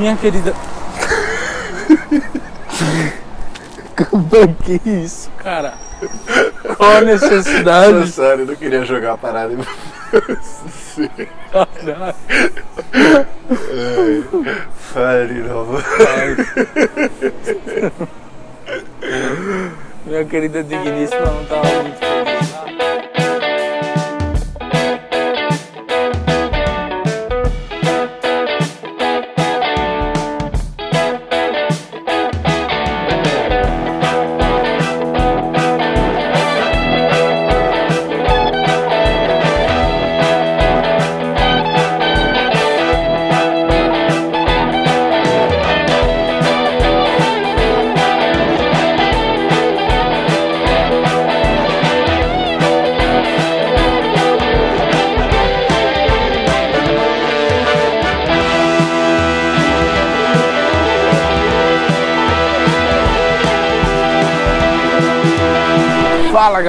Minha querida. Como é que é isso, cara? Qual a necessidade? Sério, eu não queria jogar a parada em você. Caralho. Fala de novo. Minha querida digníssima não tava muito feliz.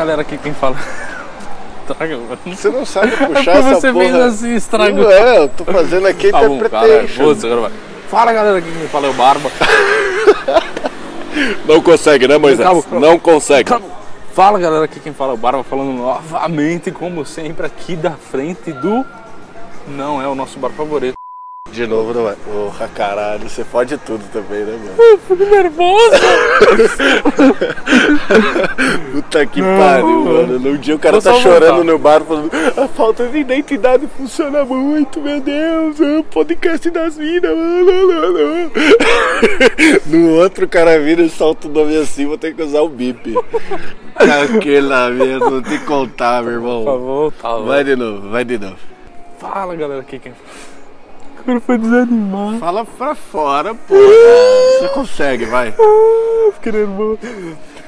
Galera, aqui quem fala. Traga, mano. Você não sabe É puxar porque essa você porra. fez assim, estragou. Não é, eu tô fazendo aqui Tá interpretation. você vai. Fala galera, aqui quem fala é o Barba. Não consegue, né, Moisés? Calma, calma. Não consegue. Fala galera, aqui quem fala é o Barba, falando novamente, como sempre, aqui da frente do. Não é o nosso bar favorito. De novo, não é. Porra, caralho, você pode tudo também, né, mano? Fico nervoso! Puta que pariu, mano. Num dia o cara tá chorando voltar. no bar falando a falta de identidade funciona muito, meu Deus. é o podcast das vidas. mano. No outro, o cara vira e solta o nome assim, vou ter que usar o bip. Aquela merda, vou te contar, meu Por irmão. favor, tá. Vai de novo, vai de novo. Fala galera, aqui quem Agora foi desanimar. Fala pra fora, porra. Você consegue, vai. Ah, fiquei nervoso.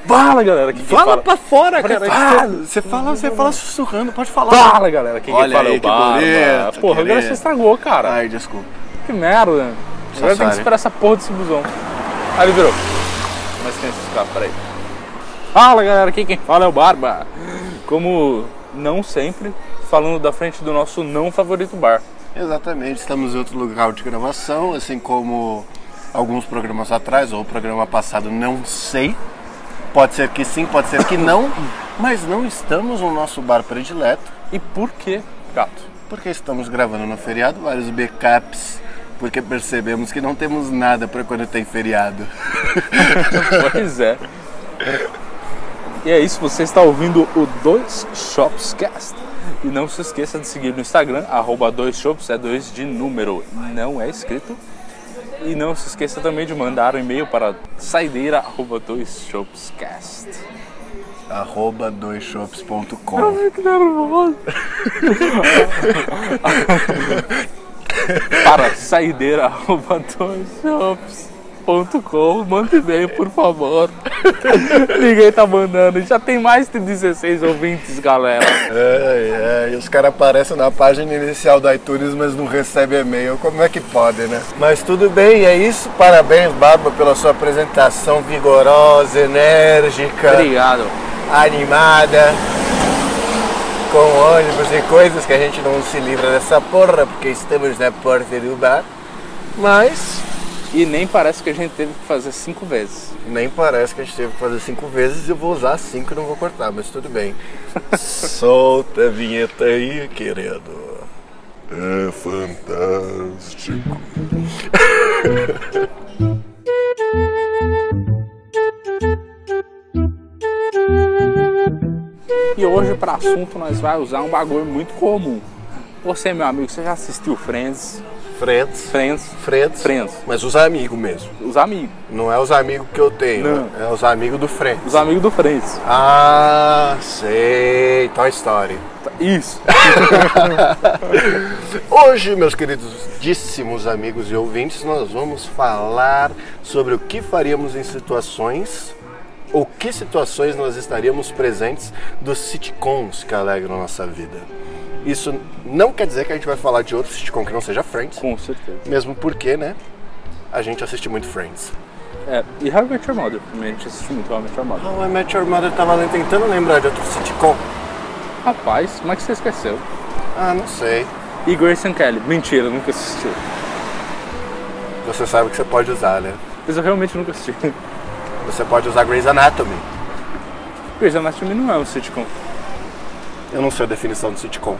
Fala galera, quem Fala fala. pra fora, cara. Fala. Você fala, você fala sussurrando, pode falar. Fala galera, quem Olha fala é o que Barba. Porra, agora você estragou, cara. Ai, desculpa. Que merda. Agora tem que esperar essa porra desse busão. Aí ele virou. Mas tem esses carros, peraí. Fala galera, aqui quem fala é o Barba. Como não sempre, falando da frente do nosso não favorito bar. Exatamente, estamos em outro local de gravação, assim como alguns programas atrás, ou o programa passado, não sei. Pode ser que sim, pode ser que não, mas não estamos no nosso bar predileto, E por que, gato? porque estamos gravando no feriado, vários backups, porque percebemos que não temos nada para quando tem feriado. Pois é. E é isso, você está ouvindo o Dois Shops Cast. E não se esqueça de seguir no Instagram, arroba dois shops, é dois de número, não é escrito. E não se esqueça também de mandar um e-mail para saideira arroba dois shopscast. Arroba doisshops.com Que nervoso. para saideira arroba dois shops.com. Manda e-mail, por favor. Ninguém tá mandando. Já tem mais de 16 ouvintes, galera. É, é, e os caras aparecem na página inicial do iTunes, mas não recebem e-mail. Como é que pode, né? Mas tudo bem, é isso. Parabéns, Barba, pela sua apresentação vigorosa, enérgica, Obrigado. animada. Com ônibus e coisas que a gente não se livra dessa porra, porque estamos na porta do bar. Mas E nem parece que a gente teve que fazer cinco vezes. nem parece que a gente teve que fazer cinco vezes e eu vou usar cinco e não vou cortar, mas tudo bem. Solta a vinheta aí, querido. É fantástico. E hoje, para assunto, nós vai usar um bagulho muito comum. Você, meu amigo, você já assistiu Friends? Friends. Friends? Friends. Friends. Mas os amigos mesmo. Os amigos. Não é os amigos que eu tenho, Não. é os amigos do Friends. Os amigos do Friends. Ah, sei. Toy Story. Isso. Hoje, meus queridíssimos amigos e ouvintes, nós vamos falar sobre o que faríamos em situações ou que situações nós estaríamos presentes dos sitcoms que alegram nossa vida. Isso não quer dizer que a gente vai falar de outro sitcom que não seja Friends, Com certeza. mesmo porque, né, a gente assiste muito Friends. É, e How I Met Your Mother. Também a gente assistiu muito How I Met Your Mother. How I Met Your Mother tava tentando lembrar de outro sitcom. Rapaz, como é que você esqueceu? Ah, não sei. E Grace and Kelly. Mentira, nunca assistiu. Você sabe que você pode usar, né? Mas eu realmente nunca assisti. Você pode usar Grey's Anatomy. Grey's Anatomy não é um sitcom. Eu não sei a definição de sitcom.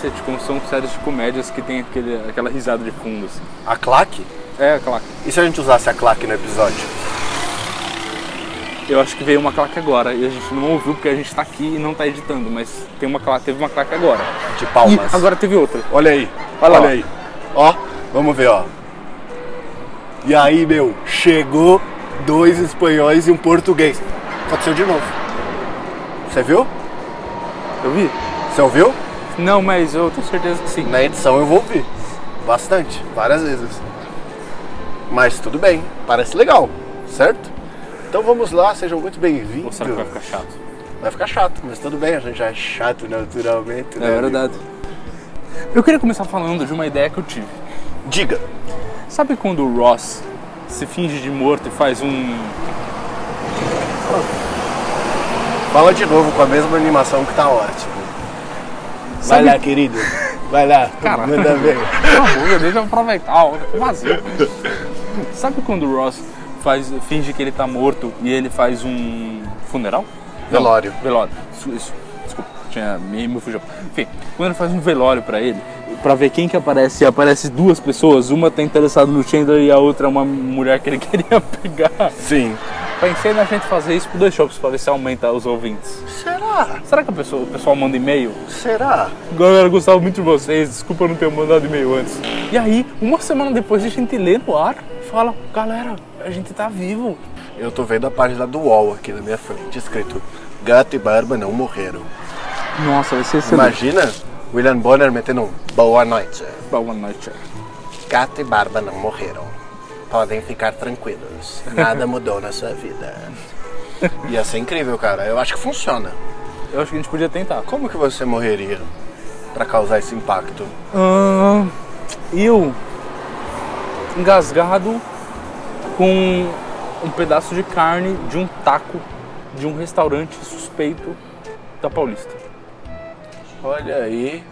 Sitcom são séries de comédias que tem aquele, aquela risada de fundo, assim. A claque? É, aquela. E se a gente usasse a claque no episódio? Eu acho que veio uma claque agora e a gente não ouviu porque a gente tá aqui e não tá editando, mas tem uma claque, teve uma claque agora. De palmas. E agora teve outra. Olha aí. Olha Olha aí. Ó, vamos ver, ó. E aí, meu, chegou dois espanhóis e um português. Aconteceu de novo. Você viu? Eu vi? Você ouviu? Não, mas eu tenho certeza que sim. Na edição eu vou ouvir. Bastante, várias vezes. Mas tudo bem, parece legal, certo? Então vamos lá, sejam muito Ou bem-vindos. será que vai ficar chato? Vai ficar chato, mas tudo bem, a gente já é chato naturalmente. né, É amigo? verdade. Eu queria começar falando de uma ideia que eu tive. Diga. Sabe quando o Ross se finge de morto e faz um. Fala de novo com a mesma animação que tá ótimo. Vai Sabe- lá, querido. Vai lá. Cara. Manda ver. Deixa eu aproveitar, vazio. Sabe quando o Ross faz, finge que ele tá morto e ele faz um funeral? Não, Velório. velório. Isso, isso. Desculpa, tinha, me, me fugiu. Enfim, quando ele faz um velório pra ele, pra ver quem que aparece, e aparece duas pessoas, uma tá interessada no Chandler e a outra é uma mulher que ele queria pegar. Sim. Pensei na gente fazer isso por dois shows pra ver se aumenta os ouvintes. Será? Será que pessoa, o pessoal manda e-mail? Será? Galera, gostava muito de vocês, desculpa não ter mandado e-mail antes. E aí, uma semana depois a gente lê no ar, fala, galera, a gente tá vivo. Eu tô vendo a página do UOL aqui na minha frente, escrito Gato e Barba não morreram. Nossa, vai ser excelente. Imagina William Bonner metendo um Boa noite. Boa noite. Gato e Barba não morreram. Podem ficar tranquilos. Nada mudou na sua vida. Ia ser incrível, cara. Eu acho que funciona. Eu acho que a gente podia tentar. Como que você morreria pra causar esse impacto? Ahn, eu, engasgado com um pedaço de carne de um taco de um restaurante suspeito da Paulista. Olha aí,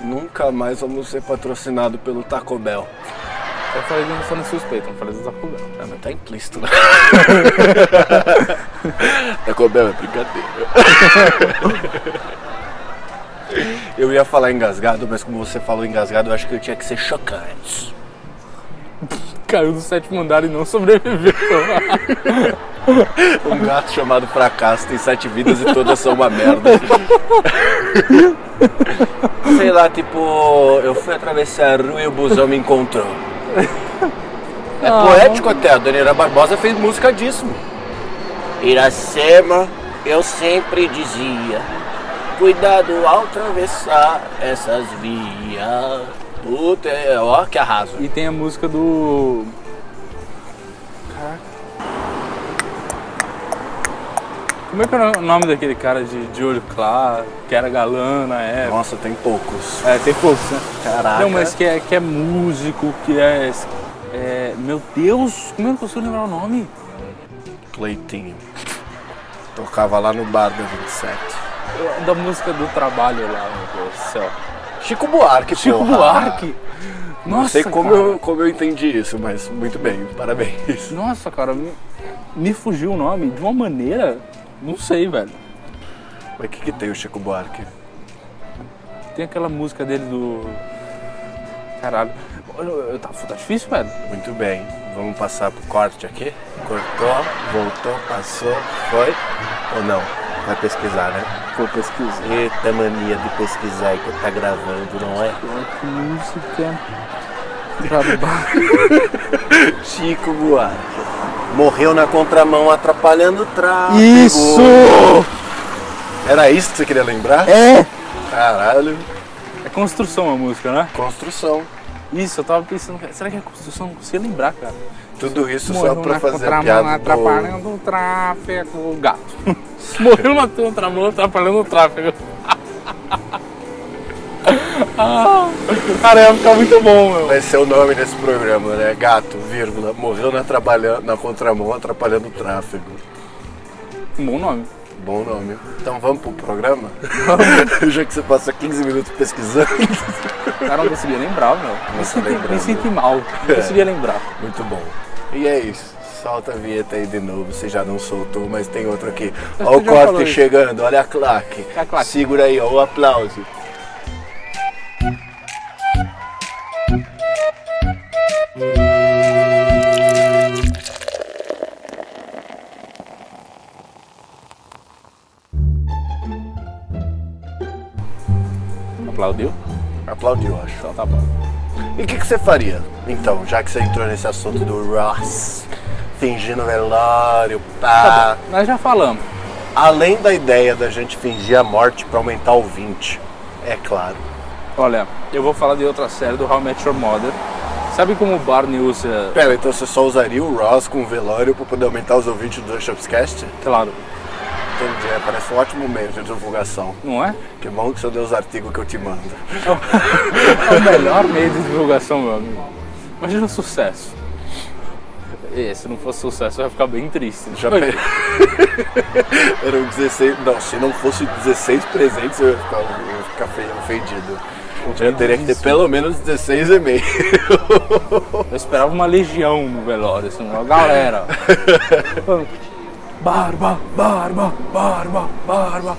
nunca mais vamos ser patrocinado pelo Taco Bell. Eu falei um restaurante suspeito, não falei do Taco Bell. Ah, mas tá implícito, né? Taco Bell é brincadeira. Eu ia falar engasgado, mas como você falou engasgado, eu acho que eu tinha que ser chocante. Caiu do sétimo andar e não sobreviveu. Um gato chamado Fracasso tem sete vidas e todas são uma merda. Sei lá, tipo, eu fui atravessar a rua e o busão me encontrou. É poético até, a Daniela Barbosa fez música disso. Iracema, eu sempre dizia, cuidado ao atravessar essas vias. Puta, é, ó que arraso. E tem a música do. Caraca. Como é que é o nome daquele cara de, de olho claro, que era galã na época? Nossa, tem poucos. É, tem poucos, né? Caraca. Não, mas que é, que é músico, que é, é. Meu Deus, como é eu não consigo lembrar o nome? Cleitinho. Tocava lá no bar da 27. É Da música do trabalho lá, meu Deus do céu. Chico Buarque, Chico porra. Buarque! Nossa, Não sei como cara. eu, como eu entendi isso, mas muito bem, parabéns. Nossa, cara, me, me fugiu o nome de uma maneira. Não sei, velho. Mas o que, que tem o Chico Buarque? Tem aquela música dele do. Caralho. Tá, tá difícil, velho. Muito bem, vamos passar pro corte aqui. Cortou, voltou, passou, foi ou não? Vai pesquisar, né? Vou pesquisar. Eita mania de pesquisar que tá gravando, não é? Que música. Trabalho. Chico Buarque. Morreu na contramão atrapalhando o tráfego. Isso! Era isso que você queria lembrar? É! Caralho. É construção a música, né? Construção. Isso, eu tava pensando, cara, será que é construção? Não conseguia lembrar, cara. Tudo isso Morreu só pra na fazer a piada do... atrapalhando o tráfego. Gato. Morreu na contramão, atrapalhando o tráfego. Ah, cara, ia ficar muito bom, meu. Vai ser o nome desse programa, né? Gato, vírgula, morreu na, trabalha... na contramão atrapalhando o tráfego. Bom nome. Bom nome. Então vamos pro programa? Já que você passa 15 minutos pesquisando. Cara não conseguia lembrar, meu. Me senti, me senti mal. Não conseguia lembrar. Muito bom. E é isso. Solta a vinheta aí de novo. Você já não soltou, mas tem outro aqui. Olha o corte chegando, olha a claque. A claque. Segura aí, ó, o aplauso. Aplaudiu? Aplaudiu, acho. Então tá bom. E o que, que você faria, então, já que você entrou nesse assunto do Ross, fingindo velório, pá. Tá bom. Nós já falamos. Além da ideia da gente fingir a morte pra aumentar o 20, é claro. Olha, eu vou falar de outra série do How I Met Your Mother. Sabe como o Barney usa. Pera, então você só usaria o Ross com o velório pra poder aumentar os ouvintes do Shopscast? Claro, Entendi, é, parece um ótimo meio de divulgação. não é? Que bom que você deu os artigos que eu te mando. É o melhor meio de divulgação, meu amigo. Imagina o sucesso. E se não fosse sucesso, eu ia ficar bem triste. Já pe... Eram 16. Não, se não fosse 16 presentes, eu ia ficar, eu ia ficar feio, ofendido. Eu teria que ter pelo menos 16 e meio. Eu esperava uma legião no velório, assim, uma galera. Barba, barba, barba, barba.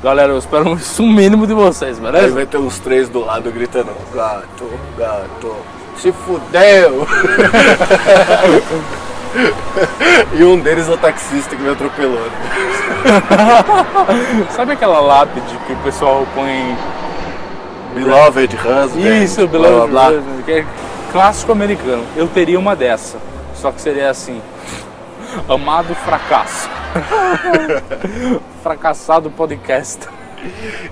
Galera, eu espero isso um mínimo de vocês, Aí beleza? vai ter uns três do lado gritando: gato, gato, se fudeu! e um deles é o taxista que me atropelou. né? Sabe aquela lápide que o pessoal põe. Beloved husband. Isso, blá, blá, Beloved blá. Husband, que é clássico americano. Eu teria uma dessa. Só que seria assim. Amado fracasso. Fracassado podcast.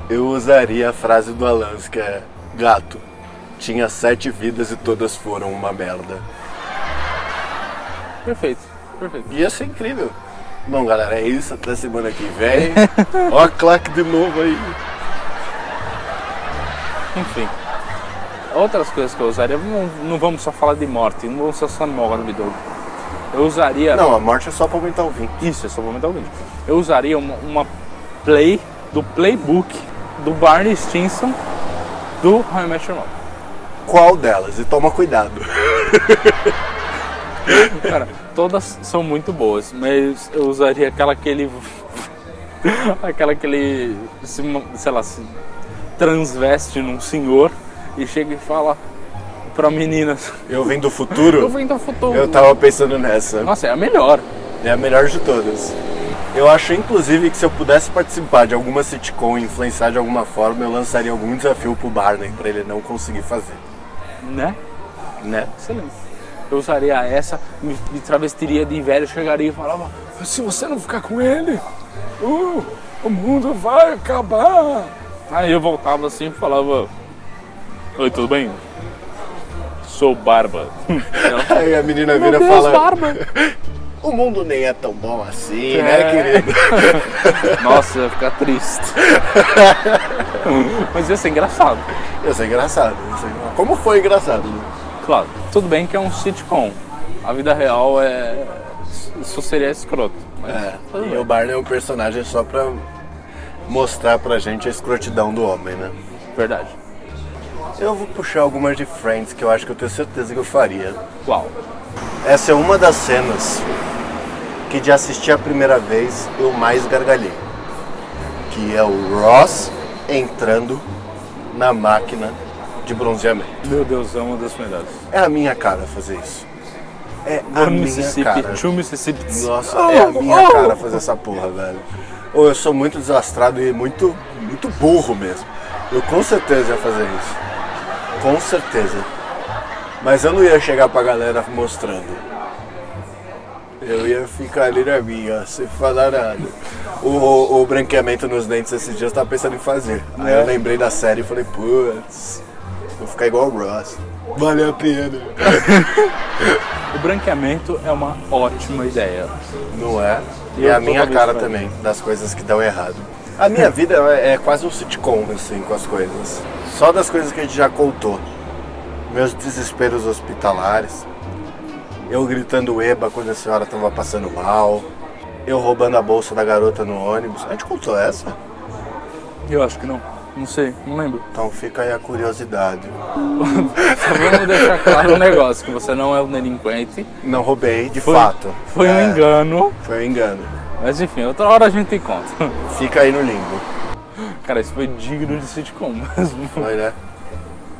Eu usaria a frase do Alans que é: Gato, tinha sete vidas e todas foram uma merda. Perfeito, perfeito. Ia ser incrível. Bom, galera, é isso. Até semana que vem. Ó a claque de novo aí. Enfim. Outras coisas que eu usaria, não, não vamos só falar de morte, não vamos só só morte, Doug. Eu usaria. Não, a morte é só pra aumentar o vinho. Isso, é só vou aumentar o vídeo. Eu usaria uma, uma play do playbook do Barney Stinson do How I Met Your Mother. Qual delas? E toma cuidado. Cara, todas são muito boas, mas eu usaria aquela que ele. aquela que ele. Se, sei lá, se transveste num senhor e chega e fala pra meninas. Eu vim do Eu futuro. vim do futuro. Eu tava pensando nessa. Nossa, é a melhor. É a melhor de todas. Eu acho, inclusive, que se eu pudesse participar de alguma sitcom e influenciar de alguma forma, eu lançaria algum desafio pro Barney pra ele não conseguir fazer. Né? Né? Excelente. Eu usaria essa, me, me travestiria de velho, chegaria e falava: Se você não ficar com ele, uh, o mundo vai acabar. Aí eu voltava assim e falava: Oi, tudo bem? Sou Barba. Aí a menina vira e fala: Barba. O mundo nem é tão bom assim, É. né, querido? Nossa, ia ficar triste. Mas ia ser engraçado. Isso é engraçado. Isso é... Como foi engraçado? Claro, tudo bem que é um sitcom. A vida real é. Isso seria escroto. É. E o Barney é um personagem só pra mostrar pra gente a escrotidão do homem, né? Verdade. Eu vou puxar algumas de Friends que eu acho que eu tenho certeza que eu faria. Qual? Essa é uma das cenas que de assistir a primeira vez eu mais gargalhei. Que é o Ross entrando na máquina de bronzeamento. Meu Deus, é uma das melhores. É a minha cara fazer isso. É a One minha Mississippi, cara. two Mississippi. Nossa, é a minha cara fazer essa porra, velho. Ou eu sou muito desastrado e muito, muito burro mesmo. Eu com certeza ia fazer isso. Com certeza. Mas eu não ia chegar pra galera mostrando. Eu ia ficar ali na minha, sem falar nada. O, o, o branqueamento nos dentes esses dias eu tava pensando em fazer. Aí É. eu lembrei da série e falei, putz, vou ficar igual o Ross. Valeu a pena. O branqueamento é uma ótima ideia. Não é? E é a minha cara também, das coisas que dão errado. A minha vida é é quase um sitcom, assim, com as coisas. Só das coisas que a gente já contou. Meus desesperos hospitalares. Eu gritando eba quando a senhora estava passando mal. eu roubando a bolsa da garota no ônibus. A gente contou essa? Eu acho que não. Não sei, não lembro. Então fica aí a curiosidade. Só vamos deixar claro um negócio, que você não é um delinquente. Não roubei, de Foi- fato. Foi um É, engano. Foi um engano. Mas enfim, outra hora a gente conta. Fica aí no limbo. Cara, isso foi digno de sitcom mesmo. Foi, né?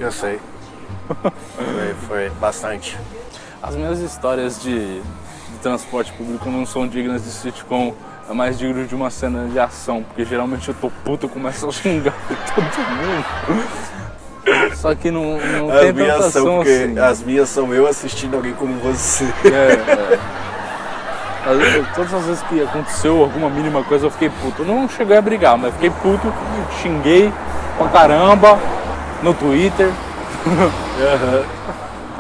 Eu sei. Foi, foi bastante. As minhas histórias de, de transporte público não são dignas de sitcom. É mais digno de uma cena de ação, porque geralmente eu tô puto e começo a xingar todo mundo. Só que não, não As tem minhas tanta são ação porque assim. as minhas são eu assistindo alguém como você. É, é. Todas as vezes que aconteceu alguma mínima coisa eu fiquei puto. Eu não cheguei a brigar, mas fiquei puto, xinguei pra caramba no Twitter.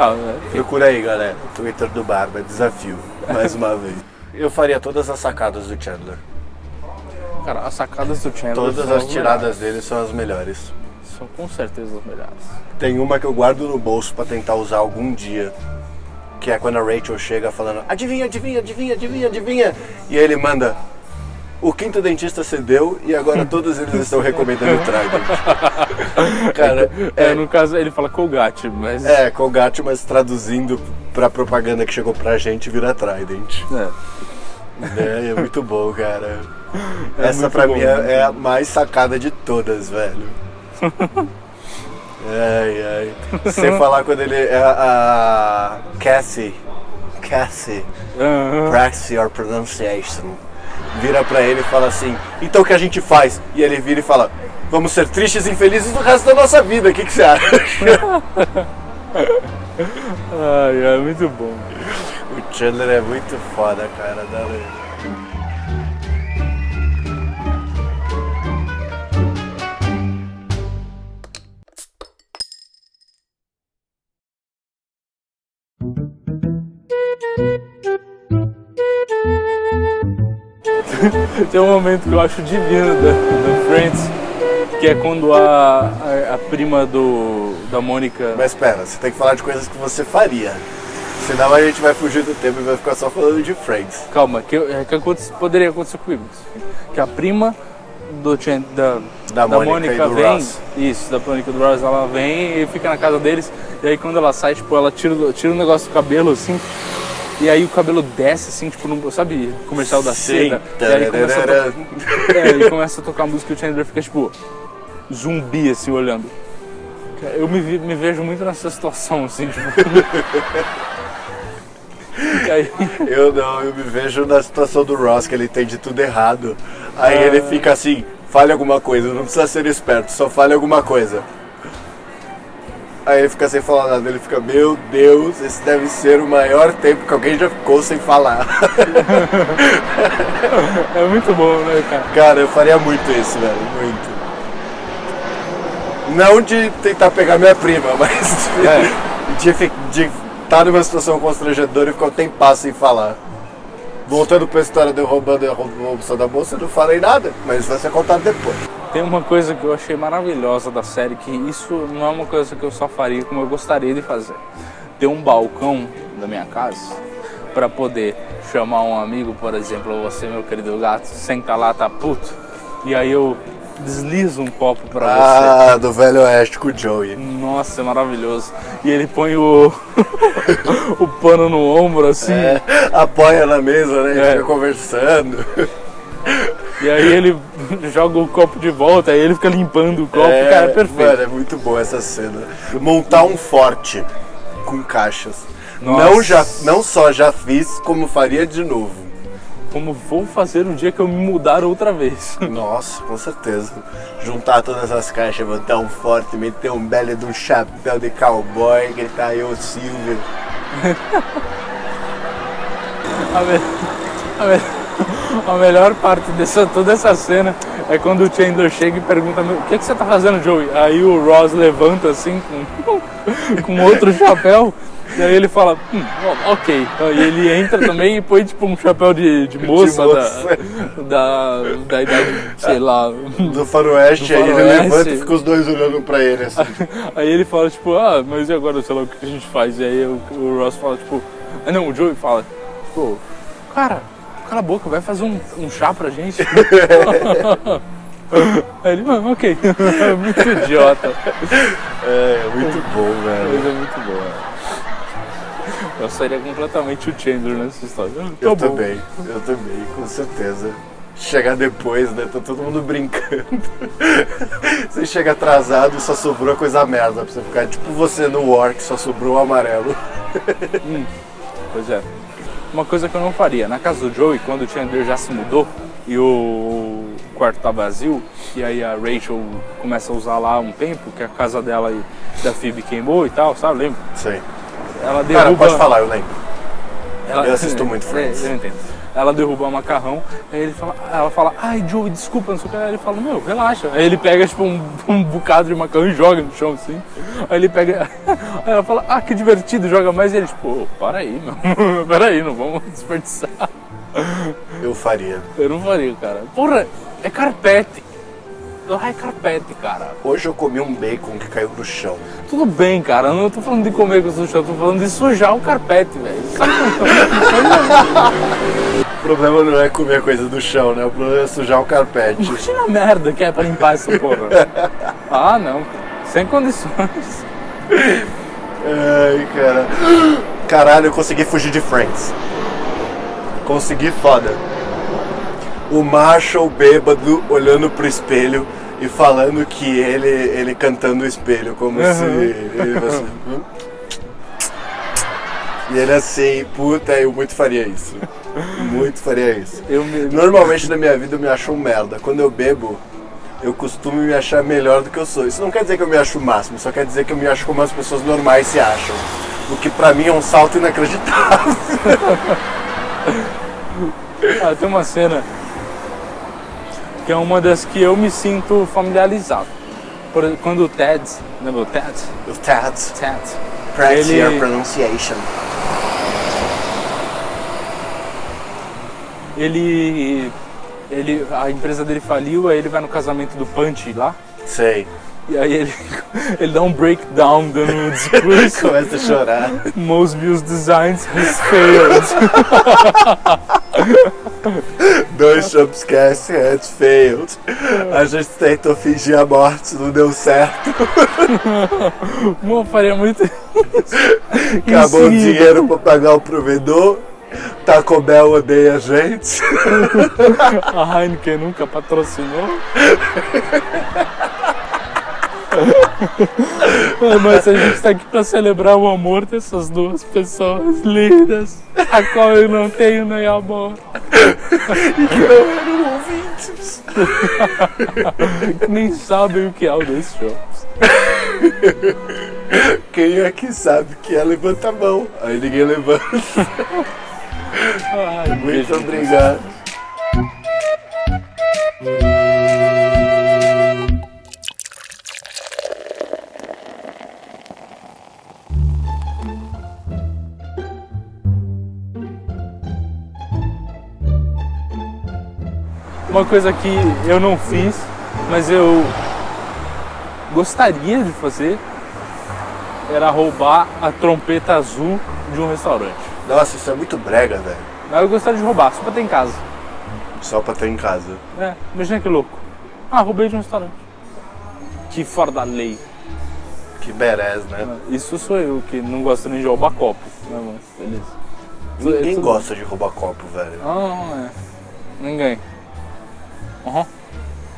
Ah, é. Procura aí, galera. Twitter do Barba, desafio. Mais uma vez. Eu faria todas as sacadas do Chandler. Cara, as sacadas do Chandler Todas são as tiradas dele são as melhores. São com certeza as melhores. Tem uma que eu guardo no bolso pra tentar usar algum dia. Que é quando a Rachel chega falando: Adivinha, adivinha, adivinha, adivinha, adivinha. E aí ele manda: O quinto dentista cedeu e agora todos eles estão recomendando Trident. Cara, É, é, no caso ele fala Colgate, mas. é Colgate, mas traduzindo pra propaganda que chegou pra gente vira Trident. É. É, é muito bom, cara. É Essa pra bom, mim é, né? é a mais sacada de todas, velho. Ai, ai. Sem falar quando ele. é A, a Cassie. Cassie. Aham. Practice your pronunciation. Vira pra ele e fala assim: Então o que a gente faz? E ele vira e fala: Vamos ser tristes e infelizes no resto da nossa vida. O que, que você acha? Ai, é muito bom. o Chandler é muito foda, cara. Dá pra- Tem um momento que eu acho divino da, da Friends, que é quando a, a, a prima do, da Mônica. Mas espera, você tem que falar de coisas que você faria. Senão a gente vai fugir do tema e vai ficar só falando de Friends. Calma, que, é que aconte- poderia acontecer comigo. Que a prima do Chan- da, Da Mônica do vem. Ross. Isso, da Mônica do Ross, ela vem e fica na casa deles. E aí quando ela sai, tipo, ela tira, tira o negócio do cabelo assim. E aí o cabelo desce assim, tipo, no, sabe, comercial da seda. E aí começa a, to- é, e começa a tocar música e o Chandler fica tipo zumbi assim olhando. Eu me, me vejo muito nessa situação, assim, tipo. Aí, Eu não, eu me vejo na situação do Ross, que ele entende tudo errado. Aí ele fica assim, fale alguma coisa, não precisa ser esperto, só fale alguma coisa. Aí ele fica sem falar nada, ele fica, meu Deus, esse deve ser o maior tempo que alguém já ficou sem falar. é muito bom, né, cara? Cara, eu faria muito isso, velho, muito. Não de tentar pegar minha prima, mas de, de estar numa situação constrangedora e ficar um tempo sem falar. Voltando pra história de eu roubando a bolsa da moça, eu não falei nada, mas isso vai ser contado depois. Tem uma coisa que eu achei maravilhosa da série, que isso não é uma coisa que eu só faria como eu gostaria de fazer. Ter um balcão da minha casa para poder chamar um amigo, por exemplo, você, meu querido gato, senta lá, tá puto, e aí eu deslizo um copo pra Ah, do Velho Oeste com o Joey. você. Nossa, é maravilhoso. E ele põe o, o pano no ombro assim, É, apoia na mesa, né? E É. fica conversando. E aí ele joga o copo de volta, aí ele fica limpando o copo, é, cara, é perfeito. Mano, é muito boa essa cena. Montar um forte com caixas. Nossa. Não, já, não só já fiz, como faria de novo. Como vou fazer um dia que eu me mudar outra vez. Nossa, com certeza. Juntar todas as caixas, montar um forte, meter um belo de um chapéu de cowboy, gritar eu, Silver. A, me- a me- a melhor parte dessa toda essa cena é quando o Chandler chega e pergunta o que, que você tá fazendo, Joey? Aí o Ross levanta assim com, com outro chapéu. E aí ele fala, hum, ok. E ele entra também e põe tipo um chapéu de, de moça, moça. Da, da, da idade, sei lá. Do faroeste, Do aí ele levanta e fica os dois olhando pra ele assim. Aí ele fala, tipo, ah, mas e agora, sei lá, o que a gente faz? E aí o, o Ross fala, tipo, ah não, o Joey fala, tipo, cara, cala a boca, vai fazer um, um chá pra gente. Aí ele, ah, ok. muito idiota. É, muito bom, velho. Mas é muito boa. Eu seria completamente o Chandler nessa história. Ah, tá Eu bom. também, eu também, com certeza. Chegar depois, né? Tá todo mundo brincando. Você chega atrasado e só sobrou a coisa merda pra você ficar tipo você no War, que só sobrou o amarelo. Pois é. Uma coisa que eu não faria, na casa do Joey, quando o Chandler já se mudou e o quarto tá vazio, e aí a Rachel começa a usar lá um tempo, que a casa dela e da Phoebe queimou e tal, sabe? Lembra? Sei. Ela derruba. Cara, pode falar, eu lembro. Ela- Eu assisto muito Friends. É, eu entendo. Ela derruba o macarrão, aí ele fala, ela fala, ai Joey, desculpa, não sei o que. Aí ele fala, meu, relaxa. Aí ele pega tipo um, um bocado de macarrão e joga no chão assim. Aí ele pega. Aí ela fala, ah, que divertido, joga mais. E ele, tipo, "Ô, para aí, meu. para aí, não vamos desperdiçar. Eu faria. Eu não faria, cara. Porra, é carpete. Lá é carpete, cara. Hoje eu comi um bacon que caiu no chão. Tudo bem, cara. Eu não tô falando de comer com o chão, eu tô falando de sujar o carpete, velho. O problema não é comer coisa do chão, né? O problema é sujar o carpete. Imagina a merda que é pra limpar essa porra. ah, não. Sem condições. Ai, cara. Caralho, eu consegui fugir de Friends. Consegui foda. O Marshall bêbado olhando pro espelho e falando que ele, ele cantando o espelho, como Uhum. se ele fosse. E ele assim, puta, eu muito faria isso. Muito faria isso. Eu me... Normalmente na minha vida eu me acho um merda. Quando eu bebo, eu costumo me achar melhor do que eu sou. Isso não quer dizer que eu me acho o máximo, só quer dizer que eu me acho como as pessoas normais se acham. O que pra mim é um salto inacreditável. Ah, tem uma cena que é uma das que eu me sinto familiarizado. Por, quando o Ted, lembra o Ted? O Ted, Ted. practice Ele- your pronunciation. Ele, ele, a empresa dele faliu, aí ele vai no casamento do Punch lá. Sei. E aí ele, ele dá um breakdown dando um discurso. Começa a chorar. Most views designs has failed. Dois jumpscares has failed. A gente tentou fingir a morte, não deu certo. Mano, faria muito. Acabou o dinheiro pra pagar o provedor. Taco Bell odeia a gente. A Heineken nunca patrocinou. Ah, Mas a gente está aqui para celebrar o amor dessas duas pessoas lindas, a qual eu não tenho nem amor. que não eram ouvintes. Nem sabem o que é o dois shows. Quem aqui sabe que é levanta a mão? Aí ninguém levanta. Ai, Muito obrigado. Uma coisa que eu não fiz, mas eu gostaria de fazer, era roubar a trompeta azul de um restaurante. Nossa, isso é muito brega, velho. Mas eu gostaria de roubar, só pra ter em casa. Só pra ter em casa. É, imagina que louco. Ah, roubei de um restaurante. Que fora da lei. Que berés, né? Isso sou eu, que não gosto nem de roubar copo. Né, mas beleza. Ninguém Tudo- gosta de roubar copo, velho. Ah, é. Ninguém. Aham.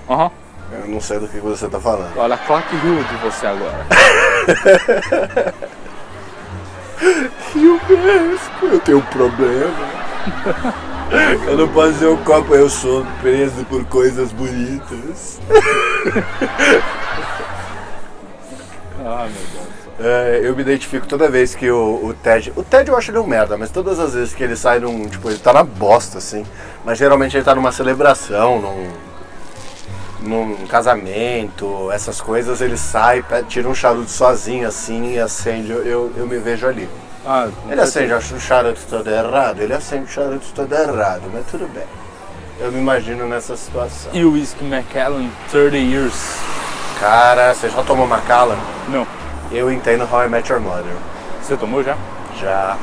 Aham. Eu não sei do que você tá falando. Olha a claque rio de você agora. Mesmo. Eu tenho um problema. Eu não posso ser um copo, eu sou preso por coisas bonitas. Ah, meu Deus. É, eu me identifico toda vez que o, o Ted. O Ted eu acho ele um merda, mas todas as vezes que ele sai num. Tipo, ele tá na bosta, assim. Mas geralmente ele tá numa celebração, num. Num casamento, essas coisas, ele sai, tira um charuto sozinho assim e acende. Eu, eu, me vejo ali. Ah, Ele acende acho, o charuto todo errado, ele acende o charuto todo errado, mas tudo bem. Eu me imagino nessa situação. E o Whisky Macallan 30 Years. Cara, você já tomou Macallan? Não. Eu entendo How I Met Your Mother. Você tomou já? Já.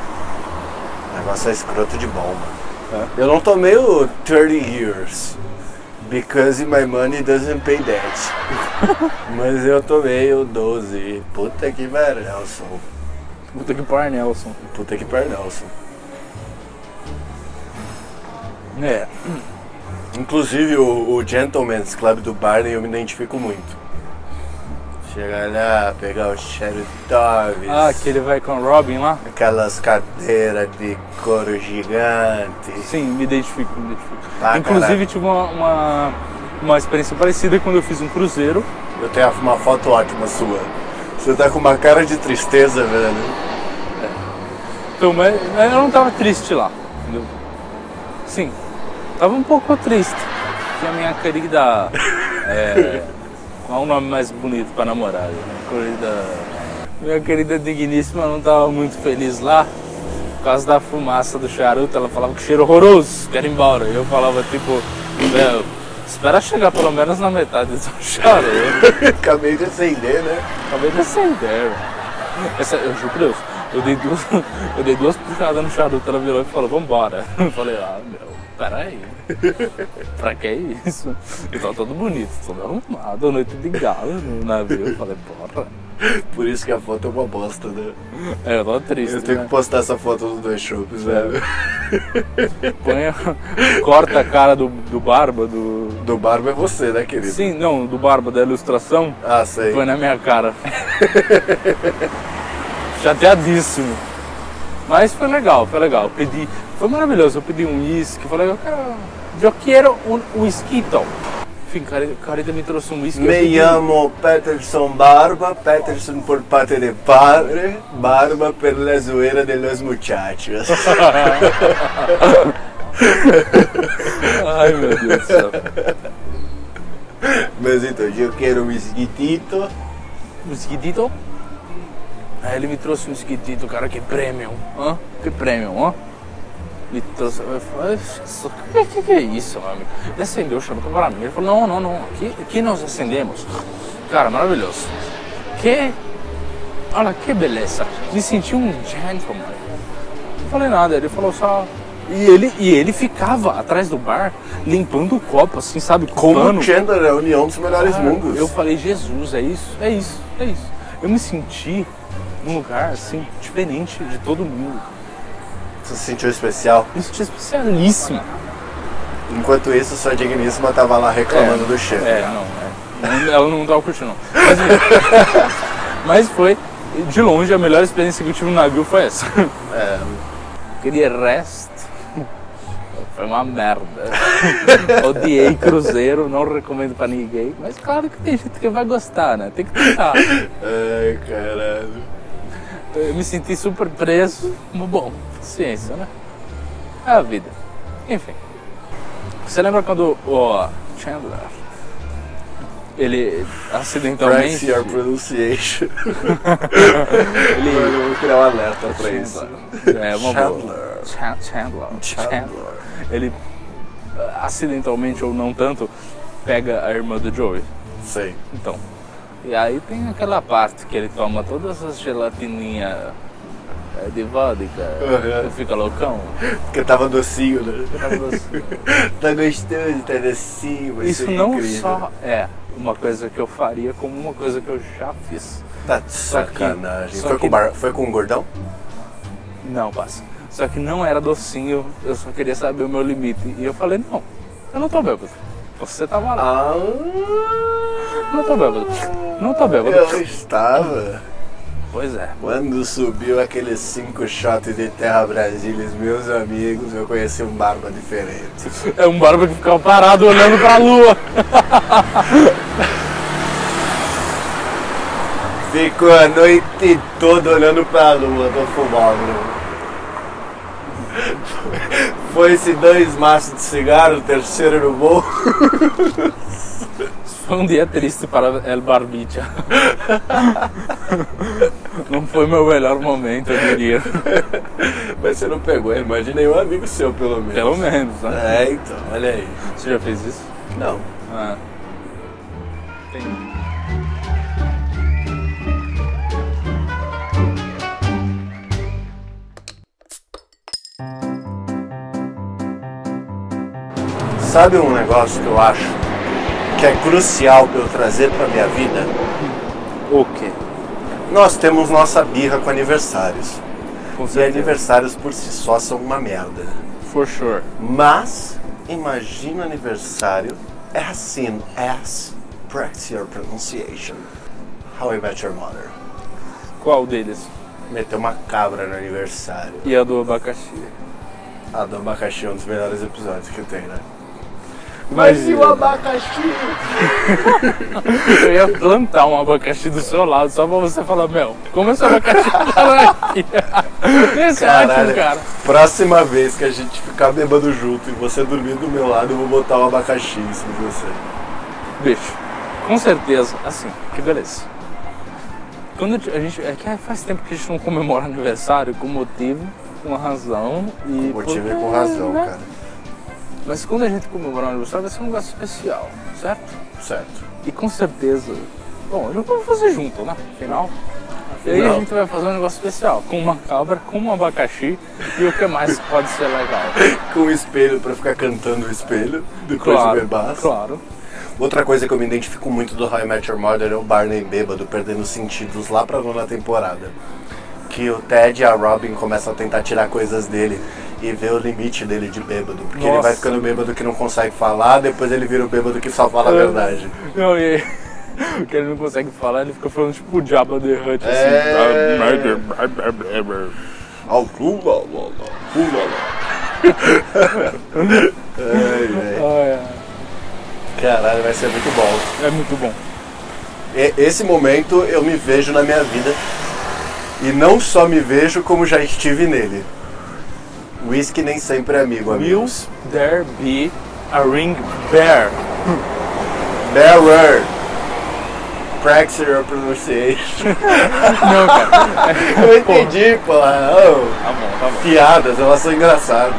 O negócio é escroto de bom, mano. Eu não tomei o 30 years. Because my money doesn't pay that. Mas eu tomei o 12. Puta que pariu, Nelson. Puta que par, Nelson. Puta que pariu, Nelson. É. Inclusive o, o Gentleman's Club do Barney eu me identifico muito. Chegar lá, pegar o Sherry Doves, Ah, que ele vai com o Robin lá? aquelas cadeiras de couro gigante. Sim, me identifico, me identifico. Ah, Inclusive caralho. tive uma, uma, uma experiência parecida quando eu fiz um cruzeiro. Eu tenho uma foto ótima sua. Você tá com uma cara de tristeza, velho. Então, mas mas eu não tava triste lá. Entendeu? Sim, tava um pouco triste. Que a minha querida. É, é o nome mais bonito pra namorar? Minha querida. Minha querida digníssima não tava muito feliz lá. Por causa da fumaça do charuto, ela falava que cheiro horroroso, quero ir embora. E eu falava tipo, meu, espera chegar pelo menos na metade do charuto. Acabei de acender, né? Acabei de acender. Essa, eu juro por Deus, eu dei duas, eu dei duas puxadas no charuto, ela virou e falou, vambora. Eu falei, ah, meu, peraí. pra que isso? Eu tava todo bonito, todo arrumado, noite de gala no navio. Eu falei, porra. Por isso que a foto é uma bosta, né? É, eu tava triste. Eu tenho né? que postar essa foto dos dois chopes, velho. Põe corta a cara do, do Barba, do. Do barba é você, né, querido? Sim, não, do Barba da ilustração. Ah, sei. Põe na minha cara. Chateadíssimo. Mas foi legal, foi legal. Pedi, foi maravilhoso. Eu pedi um uísque, falei, eu quero, eu quero um whisquito. Enfim, Carita, me trouxe um uísque. Me llamo Peterson Barba, Peterson por parte de padre, Barba per la zoeira de los muchachos. Ai, meu Deus do céu. Mas então, eu quero um esquitito. Um esquitito. Aí ele me trouxe um esquitito, cara, que premium. Hã? Que premium, hã? Me trouxe. Eu falei, o que, que, é isso, meu amigo? Ele acendeu o charuto para mim. Ele falou, não, não, não. Aqui, aqui nós acendemos. Cara, maravilhoso. Que. Olha que beleza. Me senti um gentleman. Não falei nada, ele falou só. E ele, e ele ficava atrás do bar limpando o copo, assim, sabe? com Como pano. o Chandler é a união dos melhores Cara, mundos. Eu falei, Jesus, é isso, é isso, é isso. Eu me senti num lugar assim, diferente de todo mundo. Você se sentiu especial? Me senti especialíssimo. Enquanto isso, sua digníssima tava lá reclamando do chefe. É, não, é. Ela não tava curtindo, não. Mas, mas foi, de longe, a melhor experiência que eu tive no navio foi essa. É, Porque de resto, foi uma merda. Odiei cruzeiro, não recomendo pra ninguém. Mas claro que tem gente que vai gostar, né? Tem que tentar. Ai, caralho. Eu me senti super preso, mas bom, ciência, né? É a vida. Enfim. Você lembra quando o Chandler ele acidentalmente your pronunciation. ele Eu vou criar um alerta pra isso. é uma. Chandler. Chan- Chandler. Chandler. Chandler. Ele ah, acidentalmente ou não tanto pega a irmã do Joey. Sei. Então. E aí tem aquela parte que ele toma todas as gelatininhas é, de vodka Uhum. e fica loucão. Porque tava docinho, né? Fica doce. Tá gostoso, tá docinho. Isso ser não incrível. só é uma coisa que eu faria, como uma coisa que eu já fiz. Tá de que- sacanagem. só Foi, que- com bar... Foi com o gordão? Não, passa. Só que não era docinho, eu só queria saber o meu limite. E eu falei, não, eu não tô bêbado. Você tava lá. Ah, Não tô bêbado. Não tô bêbado. eu estava. Pois é. Quando subiu aqueles cinco shots de Terra Brasília, meus amigos, eu conheci um barba diferente. É um barba que ficava parado olhando pra lua. Ficou a noite toda olhando pra lua do fumógrafo. Foi-se dois maços de cigarro, o terceiro no bolso. Foi um dia triste para El Barbicha. Não foi meu melhor momento, eu diria. Mas você não pegou, imaginei um amigo seu, pelo menos. Pelo menos, né? É, então, olha aí. Você já fez isso? Não. Ah. Entendi. Sabe um negócio que eu acho que é crucial para eu trazer para minha vida? O quê? Nós temos nossa birra com aniversários. Com E aniversários por si só são uma merda. For sure. Mas, imagina aniversário as soon as practice your pronunciation. How I Met Your Mother. Qual deles? Meteu uma cabra no aniversário. E a do abacaxi. A do abacaxi é um dos melhores episódios que tem, né? Mas e o abacaxi? Eu ia plantar um abacaxi do seu lado só pra você falar, Mel, como esse abacaxi tá aqui? Esse é ótimo, cara. próxima vez que a gente ficar bêbado junto e você dormir do meu lado, eu vou botar um abacaxi em cima de você. Bicho, com certeza, assim, que beleza. Quando a gente. É que faz tempo que a gente não comemora aniversário com motivo, com razão e. Motivo e com razão, né? cara. Mas quando a gente comemorar um aniversário vai ser um negócio especial, certo? Certo. E com certeza. Bom, a gente vai fazer junto, né? Afinal. E aí a gente vai fazer um negócio especial, com uma cabra, com um abacaxi e o que mais pode ser legal. Com o espelho pra ficar cantando o espelho, depois de Claro, bebaço. claro. Outra coisa que eu me identifico muito do How I Met Your Mother é o Barney bêbado perdendo os sentidos lá pra nona temporada. Que o Ted e a Robin começam a tentar tirar coisas dele e ver o limite dele de bêbado. Porque ele Nossa. vai ficando bêbado que não consegue falar, depois ele vira o bêbado que só fala a É. verdade. Não, e aí, o que ele não consegue falar, ele fica falando tipo o Jabba the Hutt, É. assim. Velho. Ai, ai. Caralho, vai ser muito bom. É muito bom. E- Esse momento eu me vejo na minha vida. E não só me vejo, como já estive nele. Whisky nem sempre é amigo, Will amigos. there be a ring bear? Bearer. Practice your pronunciation. Não, cara. Eu entendi, pô. Oh, Tá bom, tá bom. piadas, elas são engraçadas.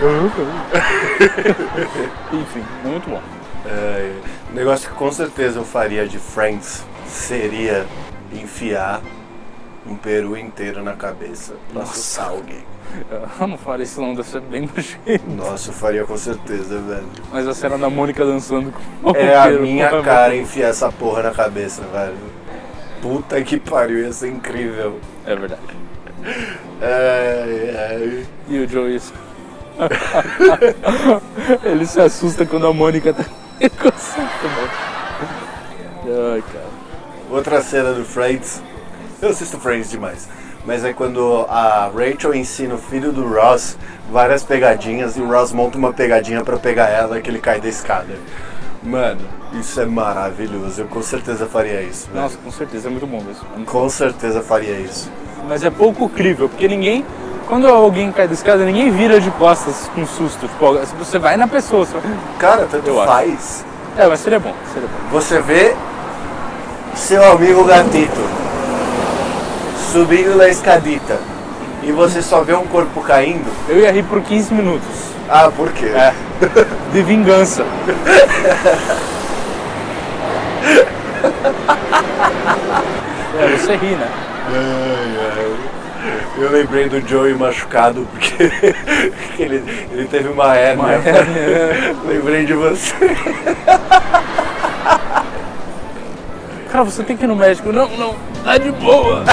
Enfim, muito bom. É, um negócio que com certeza eu faria de Friends seria enfiar um peru inteiro na cabeça pra Nossa. assustar alguém. Eu não faria isso não, deve ser bem nojento. Nossa, eu faria com certeza, velho. Mas a cena da Mônica dançando com o É a minha pô, cara enfiar essa porra na cabeça, velho. Puta que pariu, ia ser incrível. É verdade. Ai, ai. E o Joey. Ele se assusta quando a Mônica tá. Ai, cara. Outra cena do Friends. Eu assisto Friends demais. Mas é quando a Rachel ensina o filho do Ross várias pegadinhas e o Ross monta uma pegadinha pra pegar ela que ele cai da escada. Mano, isso é maravilhoso. Eu com certeza faria isso. velho. Nossa, com certeza é muito bom isso. Com certeza faria isso. Mas é pouco crível, porque ninguém. Quando alguém cai da escada, ninguém vira de costas com susto. Tipo, você vai na pessoa. Você... Cara, tanto Eu acho. faz. É, mas seria bom, seria bom. Você vê seu amigo gatito subindo na escadita e você só vê um corpo caindo. Eu ia rir por 15 minutos. Ah, por quê? É. De vingança. É, você ri, né? Ai, ai. Eu lembrei do Joey machucado porque ele, ele teve uma hérnia. Uma hérnia. lembrei de você. Cara, você tem que ir no médico. Não, não, tá de boa.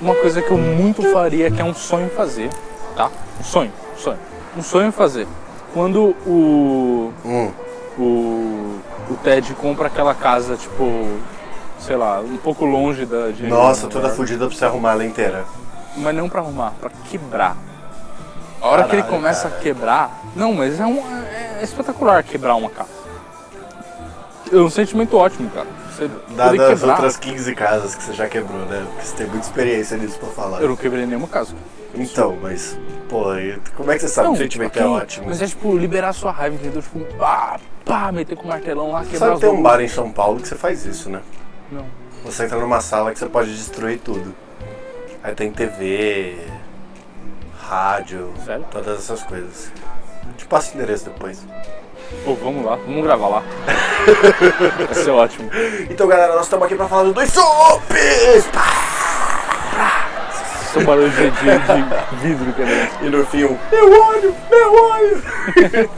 Uma coisa que eu muito faria, que é um sonho fazer, tá? Um sonho, um sonho. Um sonho fazer. Quando o, Hum, o, o Ted compra aquela casa, tipo, sei lá, um pouco longe da de nossa, toda fodida pra você arrumar ela inteira. Mas não pra arrumar, pra quebrar. A hora que ele Caralho, começa cara. a quebrar. Não, mas é, um, é espetacular quebrar uma casa. É um sentimento ótimo, cara. Você Dadas as outras 15 casas que você já quebrou, né? Porque você tem muita experiência nisso pra falar. Eu não quebrei nenhuma casa. Então, mas, pô, como é que você sabe que o sentimento é aqui- ótimo? Mas é tipo liberar sua raiva, entendeu? Tipo, pá, pá, meter com o martelão lá, quebrar Sabe tem um bar em São Paulo que você faz isso, né? Não. Você entra numa sala que você pode destruir tudo. Aí tem TV, rádio, Sério? todas essas coisas. Te passo o endereço depois. Pô, vamos lá, vamos gravar lá. Vai ser ótimo. Então, galera, nós estamos aqui pra falar dos dois chopes! Só barulho de, de, de vidro que é E no fim, um, meu olho, meu olho!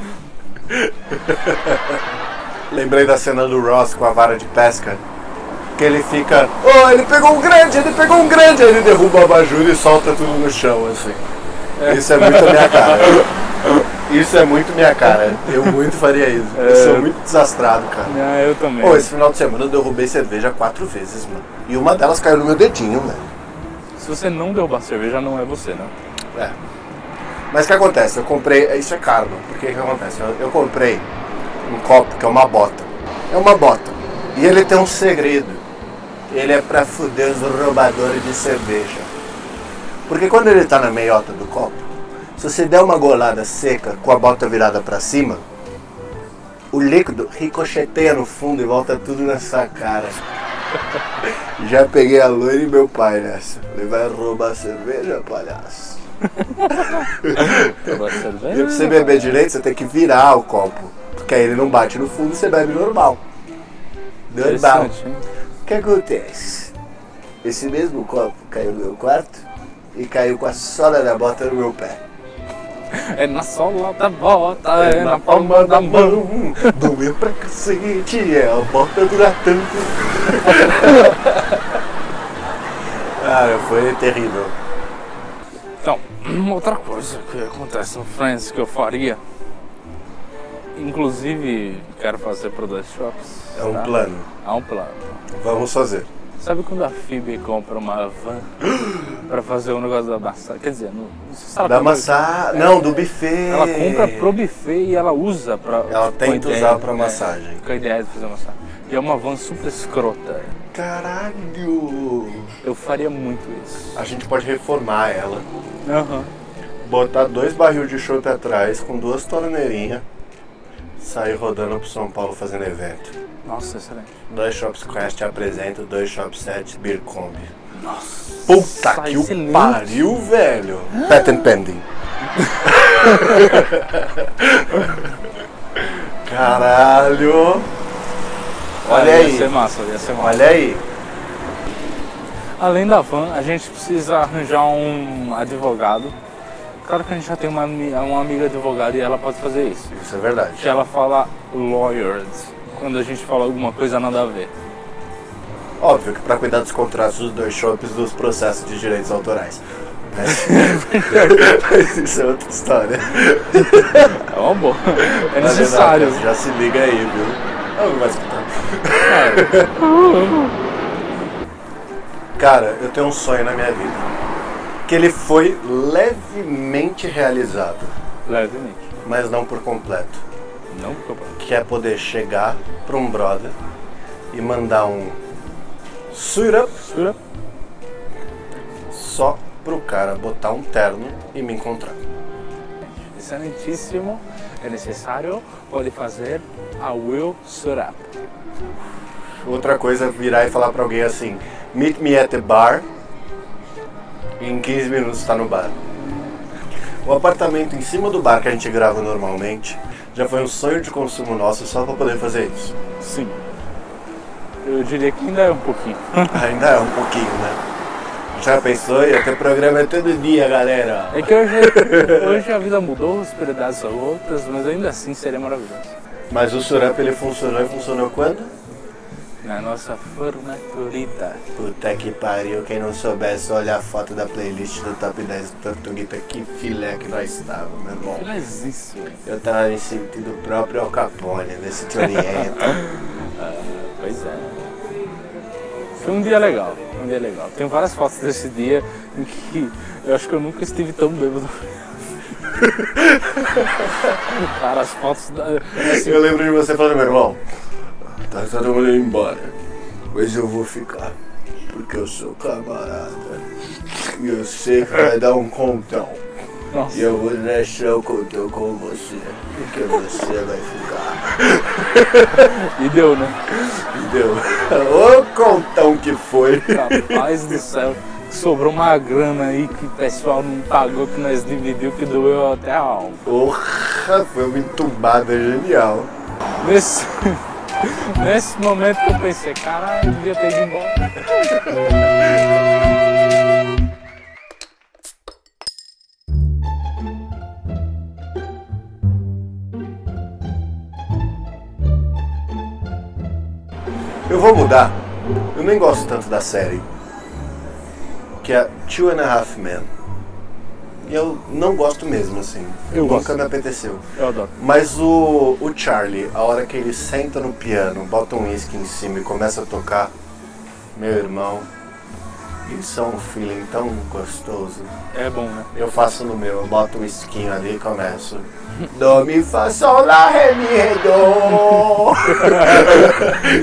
Lembrei da cena do Ross com a vara de pesca. Que ele fica, oh, ele pegou um grande, ele pegou um grande! Aí ele derruba o abajur e solta tudo no chão, assim. Isso é muito a minha cara. Isso é muito minha cara. Eu muito faria isso. Eu sou muito desastrado, cara. Ah, eu também. Pô, esse final de semana eu derrubei cerveja quatro vezes, mano. E uma delas caiu no meu dedinho, velho. Se você não derrubar cerveja, não é você, né? É. Mas o que acontece? Eu comprei. Isso é karma. Porque o que acontece? Eu, eu comprei um copo que é uma bota. É uma bota. E ele tem um segredo. Ele é pra fuder os roubadores de cerveja. Porque quando ele tá na meiota do copo, se você der uma golada seca com a bota virada pra cima, o líquido ricocheteia no fundo e volta tudo na sua cara. Já peguei a loira e meu pai nessa. Ele vai roubar cerveja, palhaço. Derrubar E pra cerveja. você beber direito, você tem que virar o copo. Porque aí ele não bate no fundo, você bebe normal. Normal. O que acontece? Esse mesmo copo caiu no meu quarto e caiu com a sola da bota no meu pé. É na sola da bota, é na palma da mão. Doeu pra cacete, é a bota dura tanto. Cara, foi terrível. Então, outra coisa que acontece no Friends que eu faria. Inclusive, quero fazer pro dois shops. É um tá? plano. Há um plano. Vamos fazer. Sabe quando a Phoebe compra uma van pra fazer o negócio da massagem? Quer dizer, não, não sei se ela Da compra- massagem. Não, do buffet. Ela compra pro buffet e ela usa pra. Ela com a tenta ideia- usar pra é, massagem. Com a ideia de fazer massagem. E é uma van super escrota. Caralho! Eu faria muito isso. A gente pode reformar ela. Aham. Botar dois barril de chopp atrás com duas torneirinhas. Sair rodando pro São Paulo fazendo evento. Nossa, excelente. Dois Shops Quest apresenta dois Shops 7 Beer Combi. Nossa. Puta que o pariu, velho! Patent pending. Caralho! Olha Ah, Ia aí, ser massa, ia ser massa. olha aí. Além da van, a gente precisa arranjar um advogado. Claro que a gente já tem uma, uma amiga advogada e ela pode fazer isso. Isso é verdade. Que ela fala lawyers quando a gente fala alguma coisa nada a ver. Óbvio que pra cuidar dos contratos dos dois shoppes dos processos de direitos autorais. Mas, mas isso é outra história. É uma boa. É necessário. Já se liga aí, viu? Não, não vai escutar. Cara, eu tenho um sonho na minha vida. Que ele foi levemente realizado, Levemente. mas não por completo. Não problema. Que é poder chegar pra um brother e mandar um suit up Jura? só pro cara botar um terno e me encontrar. Excelentíssimo. É necessário. Pode fazer a Will Surap. Outra coisa é virar e falar pra alguém assim: Meet me at the bar. E em 15 minutos tá no bar. O apartamento em cima do bar que a gente grava normalmente já foi um sonho de consumo nosso só pra poder fazer isso. Sim. Eu diria que ainda é um pouquinho. Ainda é um pouquinho, né? Já pensou? Ia ter programa todo dia, galera. É que hoje, hoje a vida mudou, as prioridades são outras, mas ainda assim seria maravilhoso. Mas o Surap ele funcionou e funcionou quando? Na nossa formaturita. Puta que pariu, quem não soubesse, olha a foto da playlist do Top 10 do Tortuguita, que filé que nós estávamos, meu irmão. Faz isso. Eu tava me sentindo o próprio Al Capone, nesse te orienta. Pois é. Foi um dia legal, um dia legal. Tem várias fotos desse dia em que eu acho que eu nunca estive tão bêbado. Cara, as fotos da, assim, Eu lembro de você falando, meu irmão, mundo indo embora, mas eu vou ficar, porque eu sou camarada. E eu sei que vai dar um contão. nossa, E eu vou deixar o contão com você, porque você vai ficar. E deu, né? Deu. Ô contão que foi. Rapaz do céu. Sobrou uma grana aí que o pessoal não pagou, que nós dividiu, que doeu até a alma. Porra, foi uma entubada genial. Nesse, nesse momento que eu pensei, caralho, devia ter ido embora. Eu vou mudar. Eu nem gosto tanto da série. Que é Two and a Half Men. E eu não gosto mesmo, assim. Eu Nunca gosto. me apeteceu. Eu adoro. Mas o, o Charlie, a hora que ele senta no piano, bota um whisky em cima e começa a tocar, meu irmão, isso é um feeling tão gostoso. É bom, né? Eu faço no meu, eu boto um whiskinho ali e começo. Do, mi, fa, sol, lá, ré, mi, ré, do.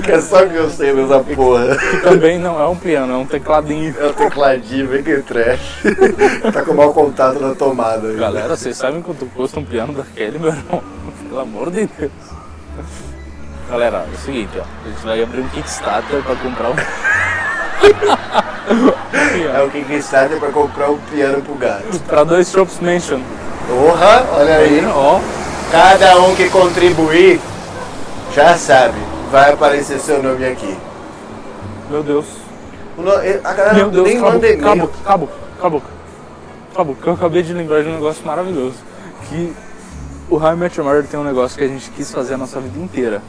que é só que eu sei dessa porra. Também não é um piano, é um tecladinho. É o tecladinho, vem que trash. tá com mau contato na tomada. aí. Galera, vocês sabem quanto custa um piano daquele, meu irmão? Pelo amor de Deus. Galera, é o seguinte, ó. A gente vai abrir um Kickstarter pra comprar um. É o Kickstarter pra comprar um piano pro gato. pra dois Shops Mansion. Porra, olha aí. Ó, Cada um que contribuir, já sabe, vai aparecer seu nome aqui. meu Deus. A galera Meu Deus, nem manda e-mail. acabou, acabou, acabou. Acabou, que eu acabei de lembrar de um negócio maravilhoso. Que o High Met Your Mother tem um negócio que a gente quis fazer a nossa vida inteira.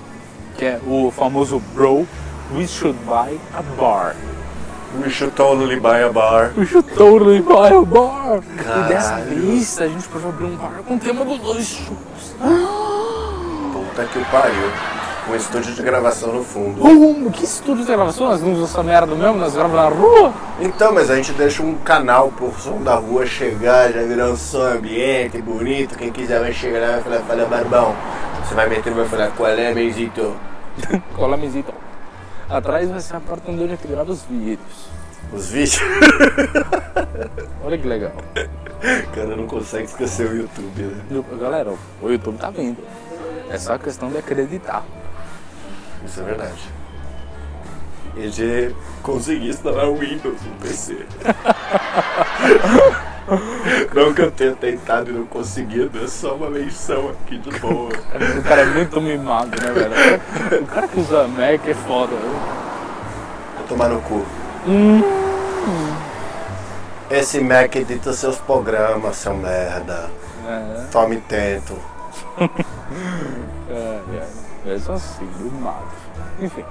Que é o famoso Bro, we should buy a bar. We should totally buy a bar. We should totally buy a bar. E dessa Caralho. vez a gente pode abrir um bar com o tema dos dois shows. Puta que pariu. Um estúdio de gravação no fundo. Um, que estúdio de gravação? Nós não usamos essa merda mesmo, nós gravamos na rua. Então, mas a gente deixa um canal pro som da rua chegar, já virar um som ambiente, bonito. Quem quiser vai chegar lá e vai falar, fala barbão. Você vai meter e vai falar, qual é, Benzito? Cola a mesita. Atrás vai ser a porta onde a gente grava os vídeos. Os vídeos. Olha que legal. Cara, não consegue esquecer o YouTube, né? Galera, o YouTube tá vindo. É só questão de acreditar. Isso é verdade. E de conseguir instalar o Windows no PC. não que eu tenha tentado e não conseguido, é só uma menção aqui de boa. O cara é muito mimado, né, velho? O cara que usa Mac é foda. Vou tomar no cu. Hum. Esse Mac edita seus programas, seu merda. É, Tome tento. é, é. É só assim, mimado. Enfim.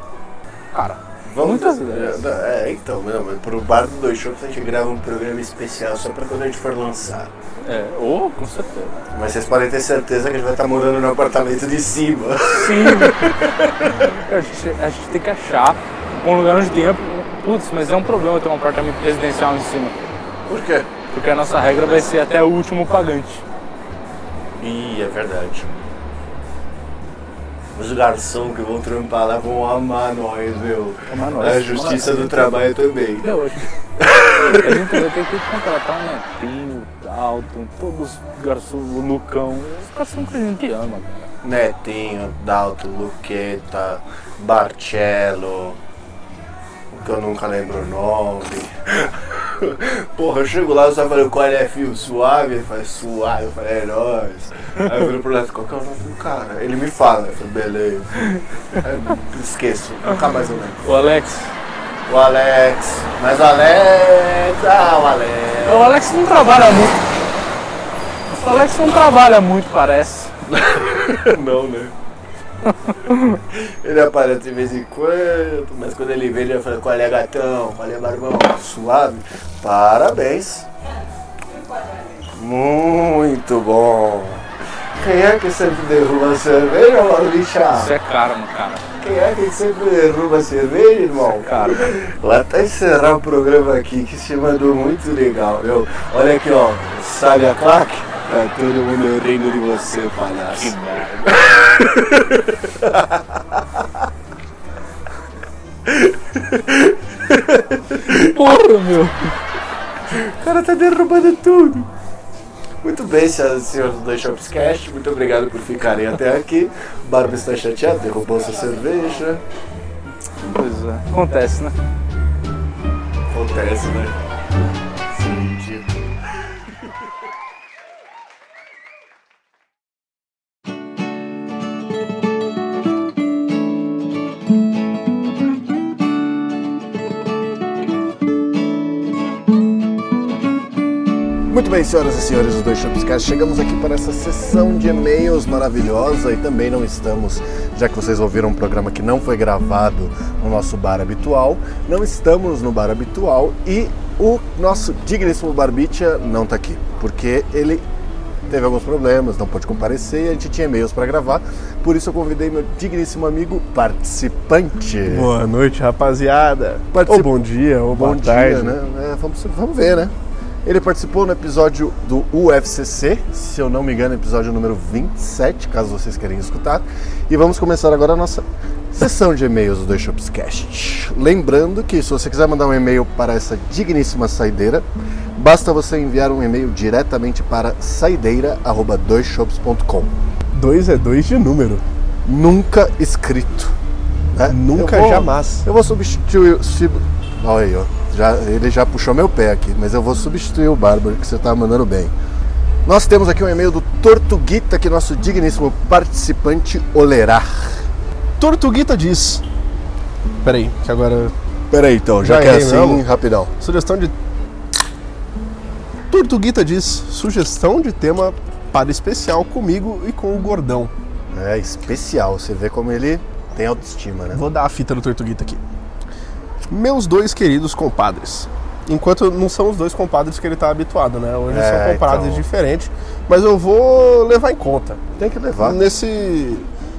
Cara, Vamos muitas ideias. É, então, não, mas pro bar do Dois Shows a gente grava um programa especial só pra quando a gente for lançar. É, ou, com certeza. Mas vocês podem ter certeza que a gente vai estar morando no apartamento de cima. Sim. a, gente, a gente tem que achar um lugar onde tenha. Putz, mas é um problema ter um apartamento presidencial em cima. Por quê? Porque a nossa regra vai ser até o último pagante. Ih, é verdade. Os garçons que vão trampar lá vão amar nós, meu. Amar nós. A justiça do trabalho também. Eu acho que a gente vai ter que contratar um netinho, Dalton, todos os garçons, o Lucão, os garçons que a gente ama, cara. Netinho, Dalto, Luqueta, Barcello, que eu nunca lembro o nome. Porra, eu chego lá e só falei, qual é fio suave? Ele faz suave, eu falei, é nóis. Aí eu viro pro lado, qual que é o nome do cara? Ele me fala, eu falei, beleza. Aí eu esqueço, nunca mais eu lembro. O Alex. O Alex, mas o Alex, ah, o Alex. O Alex não trabalha muito. O Alex não trabalha muito, parece. Não, né? Ele aparece de vez em quando, mas quando ele vê, ele vai falar, qual é gatão, qual é barbão, suave. Parabéns. Muito bom. Quem é que sempre derruba a cerveja, Isso Maurício? é karma, cara. Quem é que sempre derruba a cerveja, irmão? Karma. Lá tá encerrar o programa aqui que se mandou muito legal, meu. Olha aqui, ó. Sabe a claque? Tá todo mundo rindo de você, Que palhaço. merda. Porra, meu. O cara tá derrubando tudo. Muito bem, senhoras e senhores do Dois Shops Cast, muito obrigado por ficarem até aqui. Barba está chateado, derrubou sua cerveja. Pois é. Acontece, né? Acontece, né? Muito bem, senhoras e senhores do Dois Shopscast, chegamos aqui para essa sessão de e-mails maravilhosa e também não estamos, já que vocês ouviram um programa que não foi gravado no nosso bar habitual, não estamos no bar habitual e o nosso digníssimo Barbicha não está aqui, porque ele teve alguns problemas, não pôde comparecer e a gente tinha e-mails para gravar, por isso eu convidei meu digníssimo amigo participante. Boa noite, rapaziada. Particip- Ou bom dia, ou Bom boa dia, tarde. né? É, vamos, vamos ver, né? Ele participou no episódio do UFCC, se eu não me engano, episódio número 27, caso vocês queiram escutar. E vamos começar agora a nossa sessão de e-mails do Dois Shops Cast. Lembrando que se você quiser mandar um e-mail para essa digníssima saideira, basta você enviar um e-mail diretamente para saideira@doisshops.com. Dois é dois de número. Nunca escrito. né? Nunca, Eu vou- jamais. eu vou substituir. Olha aí, ó. Já, ele já puxou meu pé aqui, mas eu vou substituir o Bárbaro, que você tá mandando bem. Nós temos aqui um e-mail do Tortuguita, que é nosso digníssimo participante Olerar. Tortuguita diz. Peraí, que agora. Peraí então, já, Já que é assim, mesmo? rapidão. Sugestão de. Tortuguita diz. Sugestão de tema para especial comigo e com o gordão. É especial, você vê como ele tem autoestima, né? Vou dar a fita do Tortuguita aqui. Meus dois queridos compadres. Enquanto não são os dois compadres que ele tá habituado, né? Hoje É, são compadres então. diferentes. Mas eu vou levar em conta. Tem que levar. nesse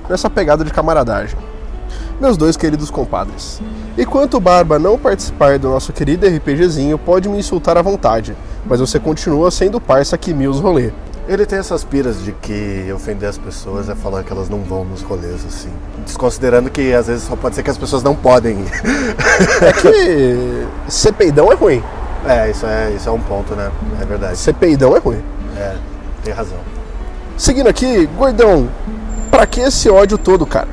nessa pegada de camaradagem. Meus dois queridos compadres. Enquanto o Barba não participar do nosso querido RPGzinho, pode me insultar à vontade, mas você continua sendo parça que mil os rolê. Ele tem essas piras de que ofender as pessoas é falar que elas não vão nos rolês, assim. Desconsiderando que às vezes só pode ser que as pessoas não podem ir. É que ser peidão é ruim. É, isso é, isso é um ponto, né? É verdade. Ser peidão é ruim. É, tem razão. Seguindo aqui, gordão, pra que esse ódio todo, cara?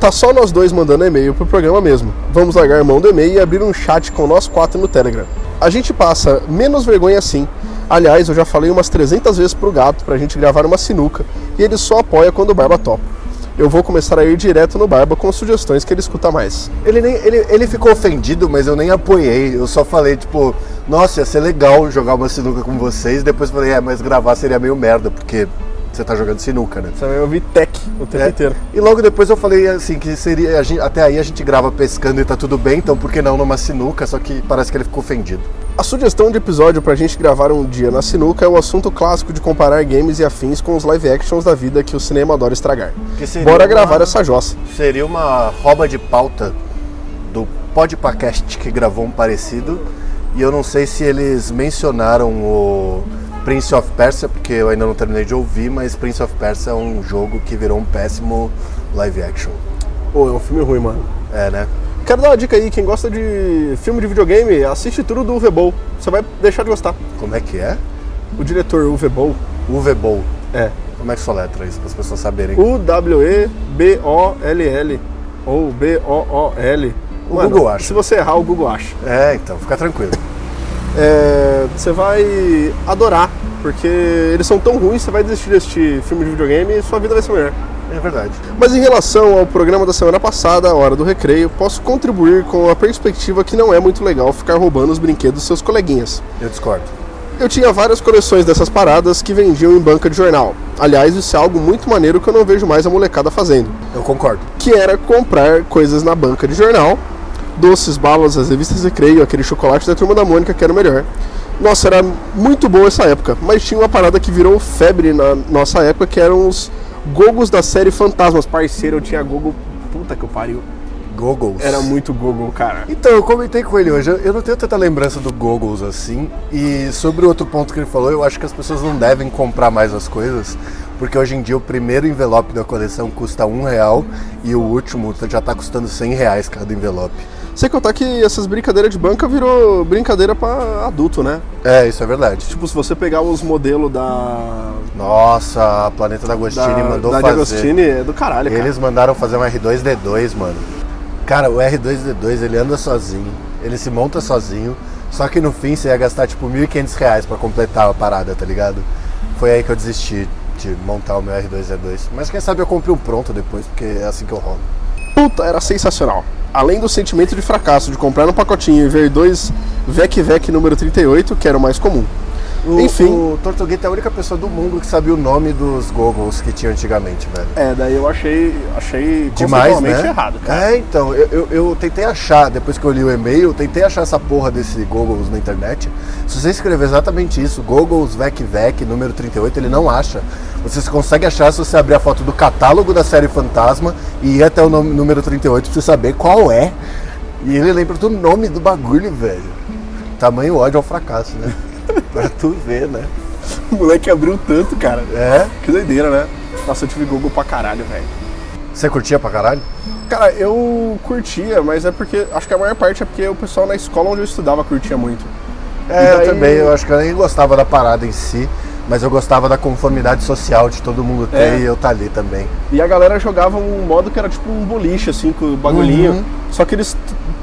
Tá só nós dois mandando e-mail pro programa mesmo. Vamos largar mão do e-mail e abrir um chat com nós quatro no Telegram. A gente passa menos vergonha assim. Aliás, eu já falei umas 300 vezes pro gato pra gente gravar uma sinuca e ele só apoia quando o Barba topa. Eu vou começar a ir direto no Barba com sugestões que ele escuta mais. Ele, nem, ele, ele ficou ofendido, mas eu nem apoiei. Eu só falei, tipo, nossa, ia ser legal jogar uma sinuca com vocês. Depois falei, é, mas gravar seria meio merda, porque você tá jogando sinuca, né? Vai ouvir tech o tempo É. inteiro. E logo depois eu falei assim que seria. gente- até aí a gente grava pescando e tá tudo bem, então por que não numa sinuca? Só que parece que ele ficou ofendido. A sugestão de episódio pra gente gravar um dia na sinuca é o assunto clássico de comparar games e afins com os live actions da vida que o cinema adora estragar. Bora uma- gravar essa jossa. Seria uma rouba de pauta do Podpacast que gravou um parecido. E eu não sei se eles mencionaram o Prince of Persia, porque eu ainda não terminei de ouvir, mas Prince of Persia é um jogo que virou um péssimo live action. Pô, é um filme ruim, mano. É, né? Quero dar uma dica aí, quem gosta de filme de videogame, assiste tudo do Uwe Boll. Você vai deixar de gostar. Como é que é? O diretor Uwe Boll Uwe Boll. é Como é que soletra isso, para as pessoas saberem? U-W-E-B-O-L-L ou B-O-O-L. O Google acha. Se você errar, o Google acha. É, então, fica tranquilo. É, você vai adorar, porque eles são tão ruins, você vai desistir de assistir filme de videogame e sua vida vai ser melhor. É verdade. Mas em relação ao programa da semana passada, a Hora do Recreio, posso contribuir com a perspectiva que não é muito legal ficar roubando os brinquedos dos seus coleguinhas. Eu discordo. Eu tinha várias coleções dessas paradas que vendiam em banca de jornal. Aliás, isso é algo muito maneiro que eu não vejo mais a molecada fazendo. Eu concordo. Que era comprar coisas na banca de jornal, doces, balas, as revistas Recreio, aquele chocolate da Turma da Mônica que era o melhor. Nossa, era muito boa essa época, mas tinha uma parada que virou febre na nossa época, que eram os gogos da série Fantasmas. Parceiro, eu tinha gogo... Puta que eu pariu. Goggles. Era muito Google, cara. Então, eu comentei com ele hoje, eu- não tenho tanta lembrança do Goggles assim. E sobre o outro ponto que ele falou, eu acho que as pessoas não devem comprar mais as coisas, porque hoje em dia o primeiro envelope da coleção custa um real e o último já tá custando 100 reais cada envelope. Sem contar que essas brincadeiras de banca virou brincadeira pra adulto, né? É, isso é verdade. Tipo, se você pegar os modelos da. Nossa, a Planeta da Agostini Da, mandou da fazer. D'Agostini é do caralho, cara. Eles mandaram fazer um R2D2, mano. Cara, o R2D2 ele anda sozinho, ele se monta sozinho, só que no fim você ia gastar tipo 1.500 reais pra completar a parada, tá ligado? Foi aí que eu desisti de montar o meu R2D2. Mas quem sabe eu compre um pronto depois, porque é assim que eu rolo. Puta, era sensacional. Além do sentimento de fracasso de comprar um pacotinho e ver dois Vec Vec número 38, que era o mais comum. O, Enfim. o Tortuguita é a única pessoa do mundo que sabia o nome dos goggles que tinha antigamente, velho. É, daí eu achei, achei Demais, né? errado, cara. É, então, eu, eu, eu tentei achar, depois que eu li o e-mail, tentei achar essa porra desse Goggles na internet. Se você escrever exatamente isso, Goggles Vec Vec, número 38, ele não acha. Você consegue achar se você abrir a foto do catálogo da série Fantasma e ir até o nome- número 38 pra você saber qual é. E ele lembra do nome do bagulho, velho. Tamanho ódio ao fracasso, né? pra tu ver, né? O moleque abriu tanto, cara. É? Que doideira, né? Nossa, eu tive Google pra caralho, velho. Você curtia pra caralho? Cara, eu curtia, mas é porque. Acho que a maior parte é porque o pessoal na escola onde eu estudava curtia muito. É, E eu daí- também. Eu acho que eu nem gostava da parada em si, mas eu gostava da conformidade social de todo mundo ter É. e eu tá ali também. E a galera jogava um modo que era tipo um boliche, assim, com o bagulhinho. Uhum. Só que eles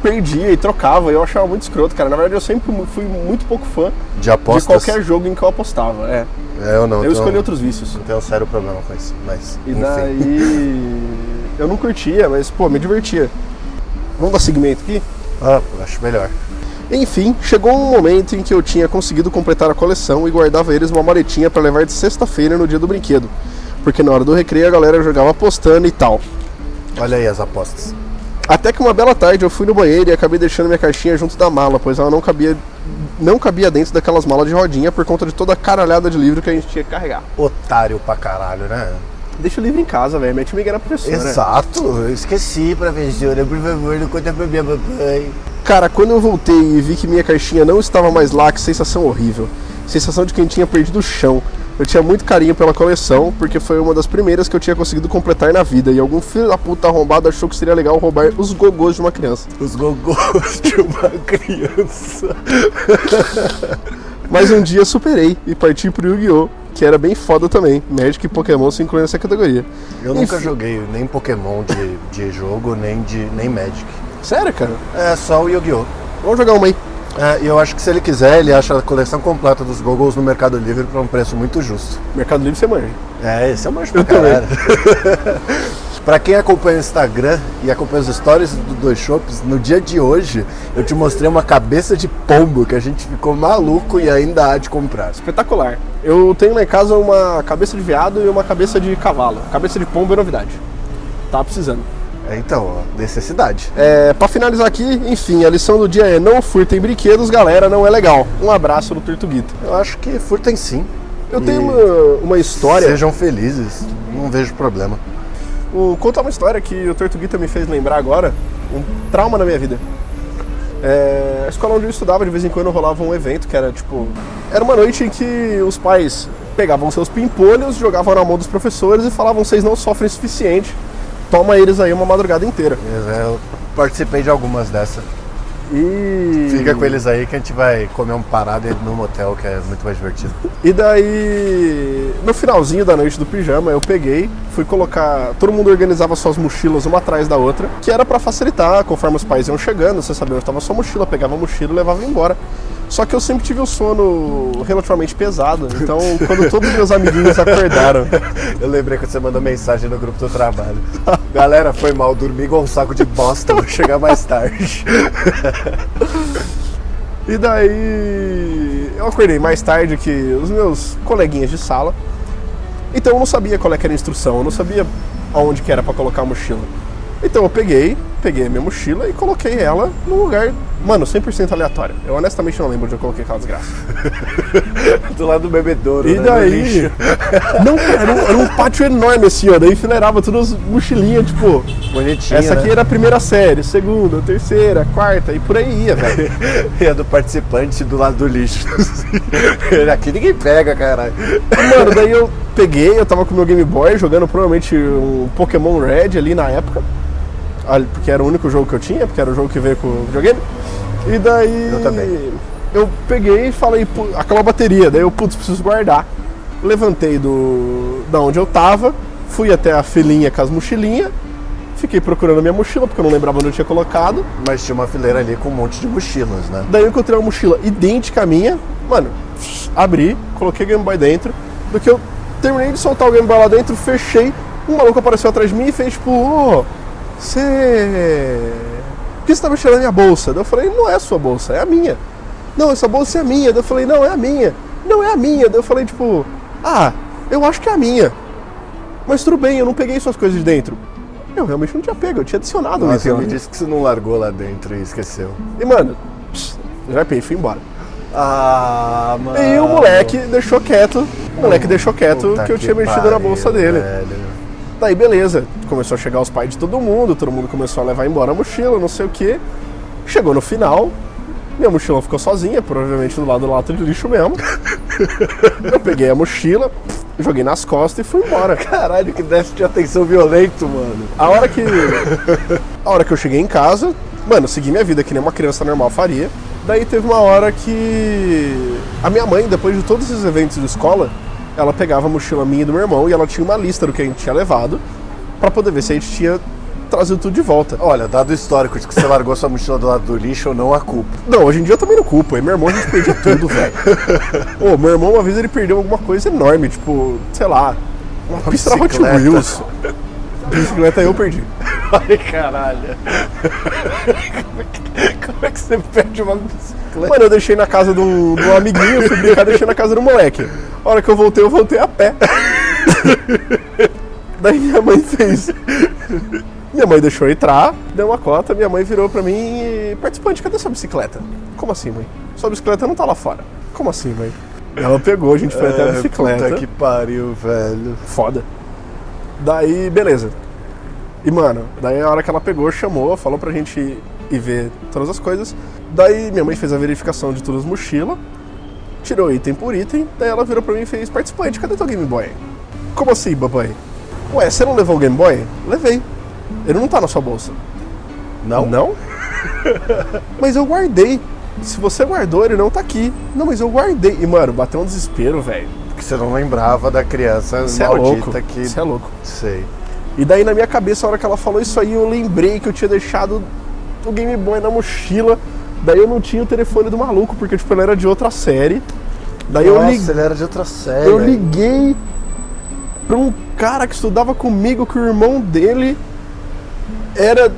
perdiam e trocavam. E eu achava muito escroto, cara. Na verdade, eu sempre fui muito pouco fã De de apostas. qualquer jogo em que eu apostava. É. É, eu não. Eu escolhi outros vícios. Não tenho um sério problema com isso, mas. E enfim. daí. eu não curtia, mas, pô, me divertia. Vamos dar segmento aqui? Ah, acho melhor. Enfim, chegou um momento em que eu tinha conseguido completar a coleção e guardava eles numa maletinha para levar de sexta-feira no dia do brinquedo. Porque na hora do recreio a galera jogava apostando e tal. Olha aí as apostas. Até que uma bela tarde eu fui no banheiro e acabei deixando minha caixinha junto da mala, pois ela não cabia, não cabia dentro daquelas malas de rodinha por conta de toda a caralhada de livro que a gente tinha que carregar. Otário pra caralho, né? Deixa o livro em casa, velho. Mete Miguel na professora. Exato, eu esqueci, professora. Por favor, não conta pra minha papai. Cara, quando eu voltei e vi que minha caixinha não estava mais lá, que sensação horrível. Sensação de quem tinha perdido o chão. Eu tinha muito carinho pela coleção, porque foi uma das primeiras que eu tinha conseguido completar na vida. E algum filho da puta arrombado achou que seria legal roubar os gogôs de uma criança. Os gogos de uma criança. Mas um dia superei e parti pro Yu-Gi-Oh! Que era bem foda também. Magic e Pokémon se incluem nessa categoria. Eu nunca Enfim. joguei nem Pokémon de, de jogo, nem, de, nem Magic. Sério, cara? É só o Yu-Gi-Oh! Vamos jogar uma aí. É, e eu acho que se ele quiser, ele acha a coleção completa dos Goggles no Mercado Livre por um preço muito justo. Mercado Livre você manja. É, esse é o manjo pra caralho. pra quem acompanha o Instagram e acompanha os stories do Dois Shops, no dia de hoje eu te mostrei uma cabeça de pombo que a gente ficou maluco e ainda há de comprar. Espetacular. Eu tenho lá em casa uma cabeça de veado e uma cabeça de cavalo. Cabeça de pombo é novidade. Tá precisando. É, então, necessidade. É, pra finalizar aqui, enfim, a lição do dia é não furtem brinquedos, galera, não é legal. Um abraço do Tortuguito. Eu acho que furtem sim. Eu E tenho uma, uma história, Sejam felizes, não vejo problema. vou contar uma história que o Tortuguita me fez lembrar agora, um trauma na minha vida. É, a escola onde eu estudava, de vez em quando rolava um evento que era tipo. Era uma noite em que os pais pegavam seus pimpolhos, jogavam na mão dos professores e falavam: vocês não sofrem o suficiente, toma eles aí uma madrugada inteira. Eu participei de algumas dessas. E. Fica com eles aí que a gente vai comer um parado no motel, que é muito mais divertido. E daí, no finalzinho da noite do pijama, eu peguei, fui colocar. Todo mundo organizava suas mochilas uma atrás da outra, que era pra facilitar, conforme os pais iam chegando, você sabia onde estava sua mochila, pegava a mochila e levava embora. Só que eu sempre tive o sono relativamente pesado, então quando todos os meus amiguinhos acordaram, Eu lembrei que você mandou mensagem no grupo do trabalho. Galera, foi mal, dormi igual um saco de bosta, vou chegar mais tarde. E daí eu acordei mais tarde que os meus coleguinhas de sala. Então eu não sabia qual é era a instrução, eu não sabia aonde que era pra colocar a mochila. Então eu peguei, peguei a minha mochila e coloquei ela num lugar, mano, 100% aleatório. Eu honestamente não lembro onde eu coloquei aquela desgraça. Do lado do bebedouro. E né, daí. Não, cara, era um, era um pátio enorme assim, ó. Daí enfileirava todas as mochilinhas, tipo. Bonitinho. essa aqui né? era a primeira série, segunda, terceira, quarta, e por aí ia, velho. E a do participante do lado do lixo. Aqui ninguém pega, caralho. Mano, daí eu peguei, eu tava com o meu Game Boy jogando provavelmente um Pokémon Red ali na época. Porque era o único jogo que eu tinha, porque era o jogo que veio com o videogame. E daí. Eu também. Eu peguei e falei, "Pu- acabou a bateria, daí eu, putz, preciso guardar. Levantei do. da onde eu tava, fui até a filinha com as mochilinhas, fiquei procurando a minha mochila, porque eu não lembrava onde eu tinha colocado. Mas tinha uma fileira ali com um monte de mochilas, né? Daí eu encontrei uma mochila idêntica à minha. Mano, abri, coloquei o Game Boy dentro. Do que eu terminei de soltar o Game Boy lá dentro, fechei. Um maluco apareceu atrás de mim e fez tipo, ô, você. Por que você tá mexendo na minha bolsa? Eu falei, não é a sua bolsa, é a minha. Não, essa bolsa é a minha. Eu falei, não, é a minha. Não é a minha. Daí eu falei, tipo, ah, eu acho que é a minha. Mas tudo bem, eu não peguei suas coisas de dentro. Eu realmente não tinha pego, eu tinha adicionado Nossa, item me disse que você não largou lá dentro e esqueceu. E mano, pss, já peguei e fui embora. Ah, mano. E o moleque deixou quieto. O moleque deixou quieto Puta que eu tinha mexido na pariu, bolsa dele. velho. Daí beleza, começou a chegar os pais de todo mundo, todo mundo começou a levar embora a mochila, não sei o que. Chegou no final, minha mochila ficou sozinha, provavelmente do lado do lata de lixo mesmo. eu peguei a mochila, joguei nas costas e fui embora. Caralho, que déficit de atenção violento, mano. A hora que. A hora que eu cheguei em casa, mano, segui minha vida que nem uma criança normal faria. Daí teve uma hora que. A minha mãe, depois de todos esses eventos de escola, ela pegava a mochila minha e do meu irmão e ela tinha uma lista do que a gente tinha levado pra poder ver se a gente tinha trazido tudo de volta. Olha, dado o histórico de que você largou sua mochila do lado do lixo, eu não a culpo. Não, hoje em dia eu também não culpo. E meu irmão a gente perdia tudo, velho. Ô, meu irmão uma vez ele perdeu alguma coisa enorme, tipo, sei lá, uma, pista da Hot. Wheels. Bicicleta eu perdi. Ai, caralho. Como é que você perde uma bicicleta? Mano, eu deixei na casa do, do amiguinho, fui brincar, deixei na casa do moleque. A hora que eu voltei, eu voltei a pé. Daí minha mãe fez. Minha mãe deixou entrar, deu uma cota, minha mãe virou pra mim e. Participante, cadê sua bicicleta? Como assim, mãe? Sua bicicleta não tá lá fora. Como assim, mãe? Ela pegou, a gente foi até a É, bicicleta. Puta que pariu, velho. Foda. Daí, beleza. E, mano, daí a hora que ela pegou, chamou, falou pra gente ir ver todas as coisas. Daí minha mãe fez a verificação de todas as mochilas, tirou item por item, daí ela virou pra mim e fez, participante, cadê teu Game Boy? Como assim, babai? Ué, você não levou o Game Boy? Levei. Ele não tá na sua bolsa. Não? Não? mas eu guardei. Se você guardou, ele não tá aqui. Não, mas eu guardei. E, mano, bateu um desespero, velho. Porque você não lembrava da criança Você é maldita louco. que. Você é louco. Sei. E daí na minha cabeça, a hora que ela falou isso aí, eu lembrei que eu tinha deixado o Game Boy na mochila. Daí eu não tinha o telefone do maluco, porque tipo, ele era de outra série. Daí eu, Nossa, li- ele era de outra série. eu liguei pra um cara que estudava comigo, que o irmão dele era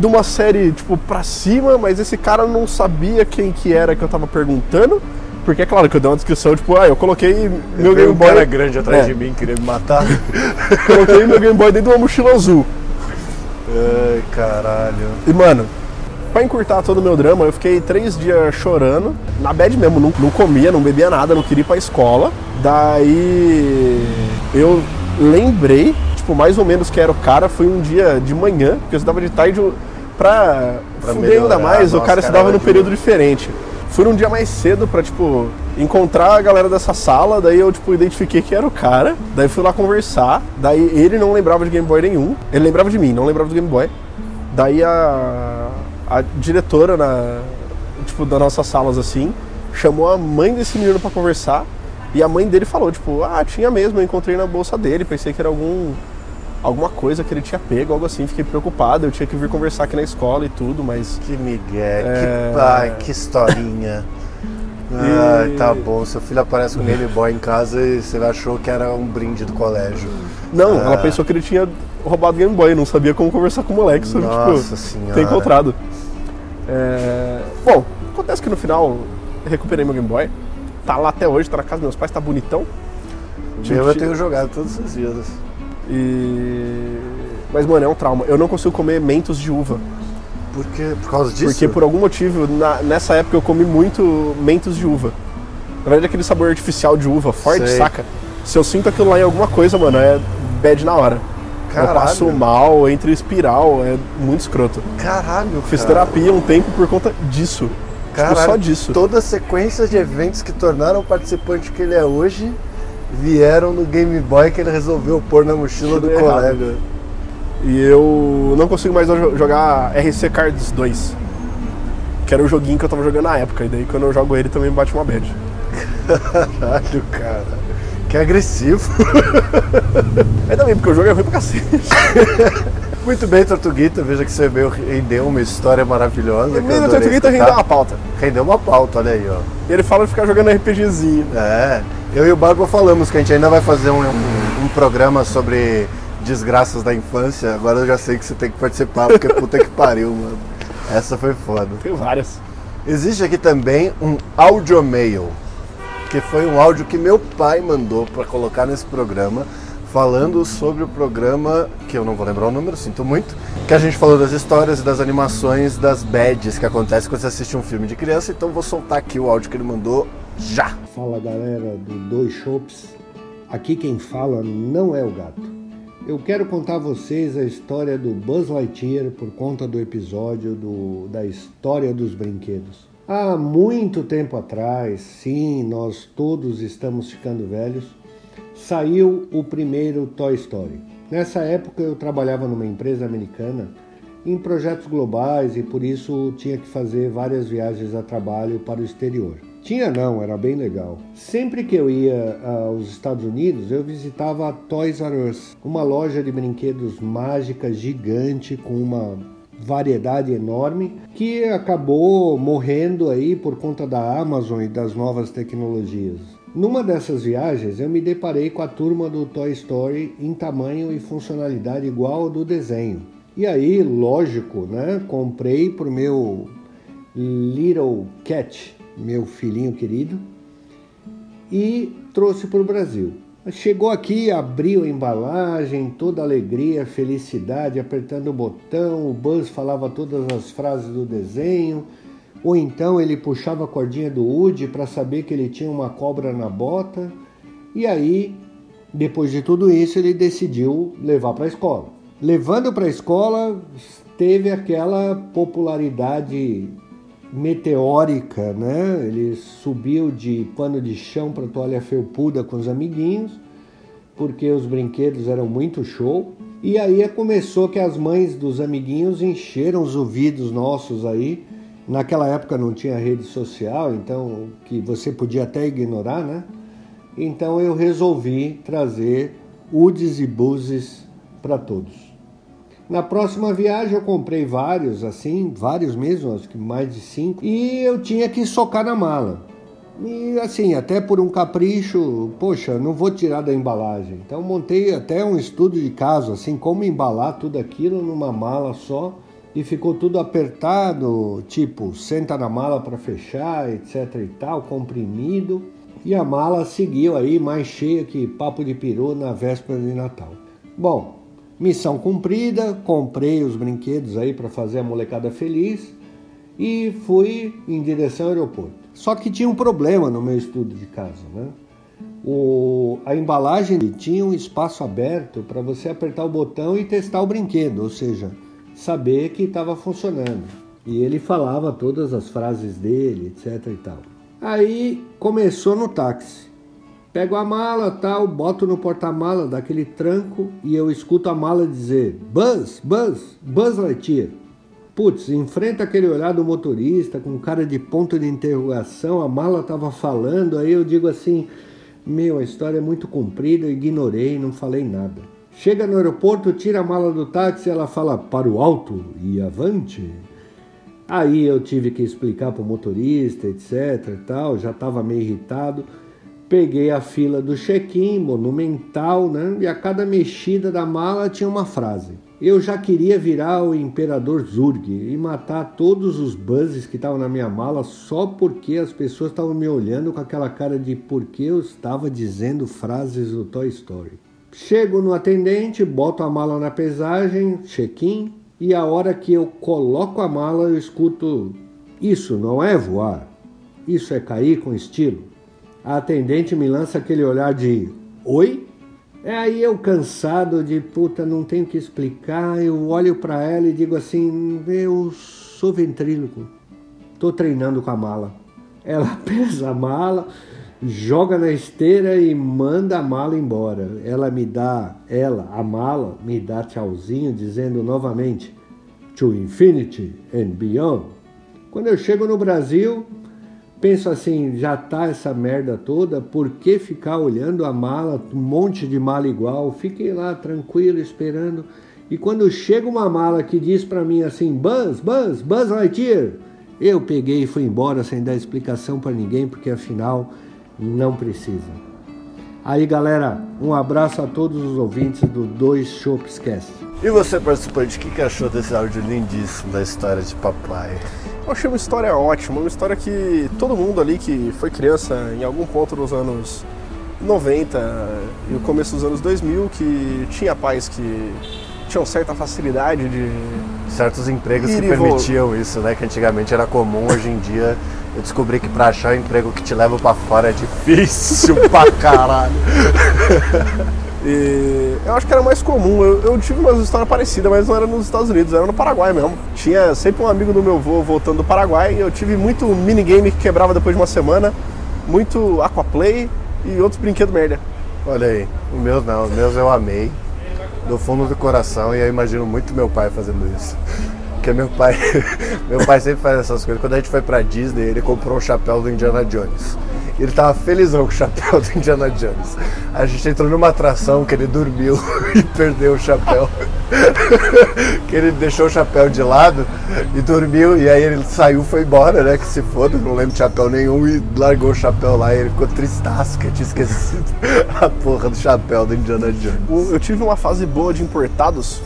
de uma série, tipo, pra cima, mas esse cara não sabia quem que era que eu tava perguntando. Porque é claro que eu dei uma descrição, tipo, ah, eu coloquei meu Game um Boy. cara grande atrás É. de mim, queria me matar. Coloquei meu Game Boy dentro de uma mochila azul. Ai, caralho. E, mano, pra encurtar todo o meu drama, eu fiquei três dias chorando, na bed mesmo, não, não comia, não bebia nada, não queria ir pra escola. Daí eu lembrei, tipo, mais ou menos que era o cara, foi um dia de manhã, porque eu estudava de tarde pra, Pra fuder ainda mais, o nossa, cara estudava cara, num período diferente. Fui num dia mais cedo pra, tipo, encontrar a galera dessa sala, daí eu, tipo, identifiquei que era o cara, daí fui lá conversar, daí ele não lembrava de Game Boy nenhum, ele lembrava de mim, não lembrava do Game Boy. Daí a, a diretora na, tipo, das nossas salas assim, chamou a mãe desse menino pra conversar, e a mãe dele falou, tipo, ah, tinha mesmo, eu encontrei na bolsa dele, pensei que era algum alguma coisa que ele tinha pego, algo assim, fiquei preocupado, eu tinha que vir conversar aqui na escola e tudo, mas Que migué, É. que pai, que historinha. Ai, tá bom. Seu filho aparece com o Game Boy em casa e você achou que era um brinde do colégio. Não, Ah. ela pensou que ele tinha roubado o Game Boy, não sabia como conversar com o moleque sobre, Nossa tipo, senhora. ter encontrado. É, Bom, acontece que no final recuperei meu Game Boy. Tá lá até hoje, tá na casa dos meus pais, tá bonitão. Meu eu tenho jogado todos os dias. E. Mas, mano, é um trauma. Eu não consigo comer mentos de uva. Por quê? Por causa disso? Porque por algum motivo, na- nessa época eu comi muito mentos de uva. Na verdade, aquele sabor artificial de uva, forte, Sei. saca? Se eu sinto aquilo lá em alguma coisa, mano, é bad na hora. Caralho. Eu passo mal, entre espiral, é muito escroto. Caralho, Fiz cara. terapia um tempo por conta disso. Caralho, Tipo, só disso. Toda a sequência de eventos que tornaram o participante que ele é hoje vieram no Game Boy que ele resolveu pôr na mochila do colega. E eu não consigo mais jo- jogar RC Cards 2. Que era o joguinho que eu tava jogando na época. E daí quando eu jogo ele também me bate uma bad. Caralho, cara. Que agressivo. Ainda bem, porque o jogo é ruim pra cacete. Muito bem, Tortuguita. Veja que você veio rendeu uma história maravilhosa. Primeiro, o Tortuguita escutar. rendeu uma pauta. Rendeu uma pauta, olha aí, ó. E ele fala de ficar jogando RPGzinho. É, eu e o Bagua falamos que a gente ainda vai fazer um, um- um programa sobre desgraças da infância. Agora eu já sei que você tem que participar, porque puta que pariu, mano. Essa foi foda. Tem várias. Existe aqui também um audio mail, que foi um áudio que meu pai mandou para colocar nesse programa, falando sobre o programa, que eu não vou lembrar o número, sinto muito, que a gente falou das histórias e das animações das badges que acontecem quando você assiste um filme de criança, então vou soltar aqui o áudio que ele mandou já. Fala galera do Dois Shops, aqui quem fala não é o gato. Eu quero contar a vocês a história do Buzz Lightyear por conta do episódio do, da história dos brinquedos. Há muito tempo atrás, sim, nós todos estamos ficando velhos, saiu o primeiro Toy Story. Nessa época eu trabalhava numa empresa americana em projetos globais e por isso tinha que fazer várias viagens a trabalho para o exterior. Tinha não, era bem legal. Sempre que eu ia aos Estados Unidos, eu visitava a Toys R Us, uma loja de brinquedos mágica gigante com uma variedade enorme que acabou morrendo aí por conta da Amazon e das novas tecnologias. Numa dessas viagens, eu me deparei com a turma do Toy Story em tamanho e funcionalidade igual ao do desenho. E aí, lógico, né? Comprei pro meu Little Cat, meu filhinho querido, e trouxe para o Brasil. Chegou aqui, abriu a embalagem, toda alegria, felicidade, apertando o botão. O Buzz falava todas as frases do desenho, ou então ele puxava a cordinha do Woody para saber que ele tinha uma cobra na bota. E aí, depois de tudo isso, ele decidiu levar para a escola. Levando para a escola, teve aquela popularidade meteórica, né? Ele subiu de pano de chão para toalha felpuda com os amiguinhos, porque os brinquedos eram muito show. E aí começou que as mães dos amiguinhos encheram os ouvidos nossos aí. Naquela época não tinha rede social, então que você podia até ignorar, né? Então eu resolvi trazer Udes e Buzzes para todos. Na próxima viagem eu comprei vários, assim, vários mesmo, acho que mais de cinco, e eu tinha que socar na mala. E assim, até por um capricho, poxa, não vou tirar da embalagem. Então montei até um estudo de caso, assim, como embalar tudo aquilo numa mala só. E ficou tudo apertado, tipo, senta na mala para fechar, etc e tal, comprimido. E a mala seguiu aí mais cheia que papo de peru na véspera de Natal. Bom, missão cumprida, comprei os brinquedos aí para fazer a molecada feliz e fui em direção ao aeroporto. Só que tinha um problema no meu estudo de casa, né? O, a embalagem tinha um espaço aberto para você apertar o botão e testar o brinquedo, ou seja, saber que estava funcionando. E ele falava todas as frases dele, etc e tal. Aí começou no táxi. Pego a mala, tal, boto no porta-mala, daquele tranco e eu escuto a mala dizer: Buzz, Buzz, Buzz Lightyear. Putz, enfrenta aquele olhar do motorista com cara de ponto de interrogação, a mala tava falando, aí eu digo assim: Meu, a história é muito comprida, eu ignorei, não falei nada. Chega no aeroporto, tira a mala do táxi, ela fala para o alto e avante. Aí eu tive que explicar para o motorista, etc tal, já estava meio irritado. Peguei a fila do check-in, monumental, né? E a cada mexida da mala tinha uma frase. Eu já queria virar o Imperador Zurg e matar todos os buzzes que estavam na minha mala só porque as pessoas estavam me olhando com aquela cara de porque eu estava dizendo frases do Toy Story. Chego no atendente, boto a mala na pesagem, check-in, e a hora que eu coloco a mala eu escuto: Isso não é voar, isso é cair com estilo. A atendente me lança aquele olhar de: Oi? É aí eu cansado de puta, não tenho que explicar, eu olho para ela e digo assim: Eu sou ventríloco, tô treinando com a mala. Ela pesa a mala, joga na esteira e manda a mala embora. Ela me dá, ela, a mala, me dá tchauzinho, dizendo novamente: To infinity and beyond. Quando eu chego no Brasil, penso assim: já tá essa merda toda, por que ficar olhando a mala, um monte de mala igual? Fiquei lá tranquilo esperando. E quando chega uma mala que diz para mim assim: Buzz, Buzz, Buzz Lightyear. Eu peguei e fui embora sem dar explicação para ninguém, porque afinal não precisa. Aí galera, um abraço a todos os ouvintes do Dois Chopps Cast. E você, participante, o que, que achou desse áudio lindíssimo da história de papai? Eu achei uma história ótima, uma história que todo mundo ali que foi criança em algum ponto dos anos 90 e o começo dos anos 2000, que tinha pais que tinham certa facilidade de Certos empregos que permitiam isso, né? Que antigamente era comum, hoje em dia eu descobri que pra achar um emprego que te leva pra fora é difícil pra caralho. E eu acho que era mais comum. Eu, eu tive uma história parecida, mas não era nos Estados Unidos, era no Paraguai mesmo. Tinha sempre um amigo do meu avô voltando do Paraguai e eu tive muito minigame que quebrava depois de uma semana, muito aquaplay e outros brinquedos merda. Olha aí, os meus não, os meus eu amei do fundo do coração e eu imagino muito meu pai fazendo isso. Porque meu pai, meu pai sempre faz essas coisas. Quando a gente foi pra Disney, ele comprou um chapéu do Indiana Jones. Ele tava felizão com o chapéu do Indiana Jones. A gente entrou numa atração que ele dormiu e perdeu o chapéu. que ele deixou o chapéu de lado e dormiu. E aí ele saiu, foi embora, né? Que se foda, não lembro de chapéu nenhum. E largou o chapéu lá e ele ficou tristaço que eu tinha esquecido a porra do chapéu do Indiana Jones. Eu tive uma fase boa de importados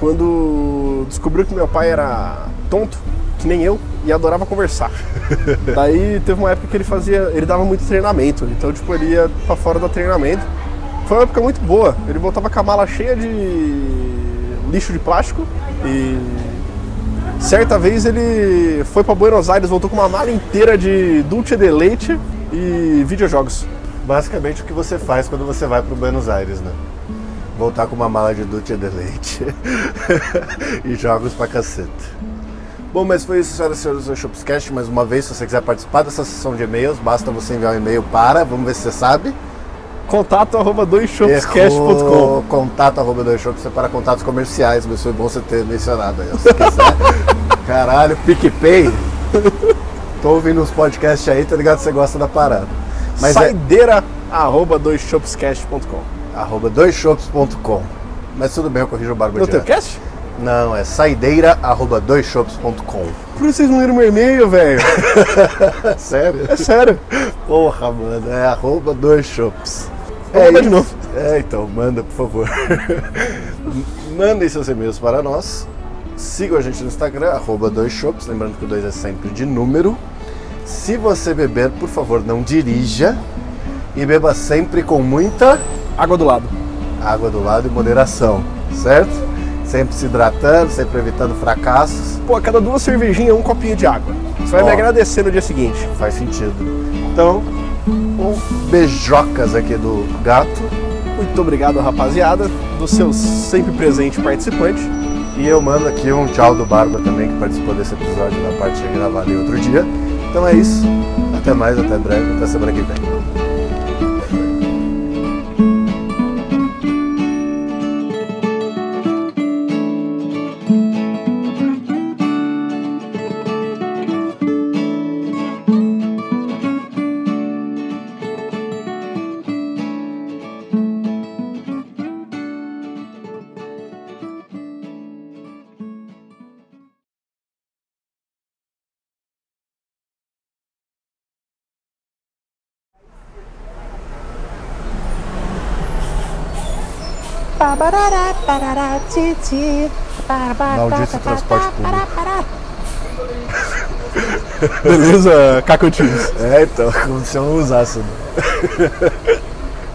quando descobriu que meu pai era tonto, que nem eu, e adorava conversar. Daí teve uma época que ele fazia, ele dava muito treinamento, então tipo ele ia pra fora do treinamento. Foi uma época muito boa. Ele voltava com a mala cheia de lixo de plástico e certa vez ele foi pra Buenos Aires, voltou com uma mala inteira de dulce de leite e videojogos. Basicamente o que você faz quando você vai para Buenos Aires, né? Voltar com uma mala de Dulce de leite e jogos pra caceta. Bom, mas foi isso, senhoras e senhores do Shopscast. Mais uma vez, se você quiser participar dessa sessão de e-mails, basta você enviar um e-mail para, vamos ver se você sabe. Contato arroba Errou. doisshopscast.com Contato arroba dois shops, você para contatos comerciais, mas foi bom você ter mencionado aí, se quiser. Caralho, PicPay. Tô ouvindo uns podcasts aí, tá ligado? Você gosta da parada. Mas é Saideira arroba doisshopscast.com arroba doisshops.com. Mas tudo bem, eu corrijo o barba No teu direto. cast? Não, é saideira arroba doisshops.com. Por que vocês não leram meu e-mail, velho? Sério? É sério. Porra, mano, é arroba doisshops. Vou mandar de novo. É, então, manda, por favor. Mandem seus e-mails para nós. Sigam a gente no Instagram, arroba doisshops, lembrando que o 2 é sempre de número. Se você beber, por favor, não dirija. E beba sempre com muita Água do lado. água do lado e moderação, certo? Sempre se hidratando, sempre evitando fracassos. Pô, a cada duas cervejinhas, um copinho de água. Você vai Ó. me agradecer no dia seguinte. Faz sentido. Então, um beijocas aqui do gato. Muito obrigado, rapaziada, do seu sempre presente participante. E eu mando aqui um tchau do Barba também, que participou desse episódio da parte de gravar ali outro dia. Então é isso. Até mais, até breve, até semana que vem. Maldito transporte público. Beleza, Cacotinhos. É, então, como se eu não usasse. né?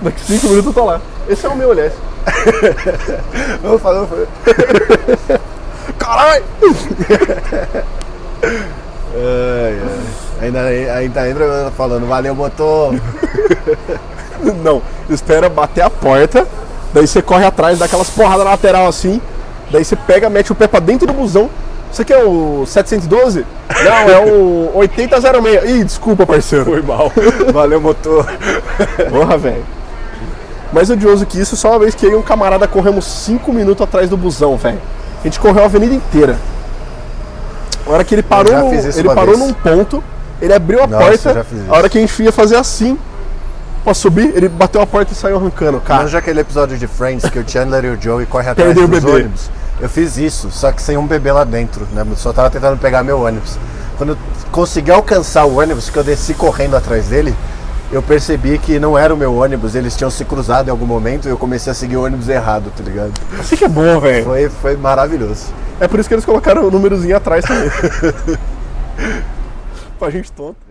Daqui cinco minutos eu tô lá. Esse é o meu LS. Vamos falar. Caralho! Ai, ai. Ainda, ainda entra falando, valeu, motor. Não, espera bater a porta, daí você corre atrás, dá aquelas porradas na lateral assim, daí você pega, mete o pé pra dentro do busão. Você aqui é o 712? Não, é o 8006. Ih, desculpa, parceiro. Foi mal. Valeu, motor. Porra, velho. Mais odioso que isso, só uma vez que eu e um camarada corremos 5 minutos atrás do busão, velho. A gente correu a avenida inteira. A hora que ele parou, no- ele parou vez. num ponto, ele abriu a Nossa, porta, a hora que a gente ia fazer assim, pra subir, ele bateu a porta e saiu arrancando, cara. Manja aquele episódio de Friends que o Chandler e o Joey correm atrás Perdeu o dos bebê. ônibus. Eu fiz isso, só que sem um bebê lá dentro, né? Só tava tentando pegar meu ônibus. Quando eu consegui alcançar o ônibus, que eu desci correndo atrás dele, eu percebi que não era o meu ônibus, eles tinham se cruzado em algum momento e eu comecei a seguir o ônibus errado, tá ligado? Assim que é bom, velho. Foi, foi maravilhoso. É por isso que eles colocaram o númerozinho atrás também. pra gente tonto. É,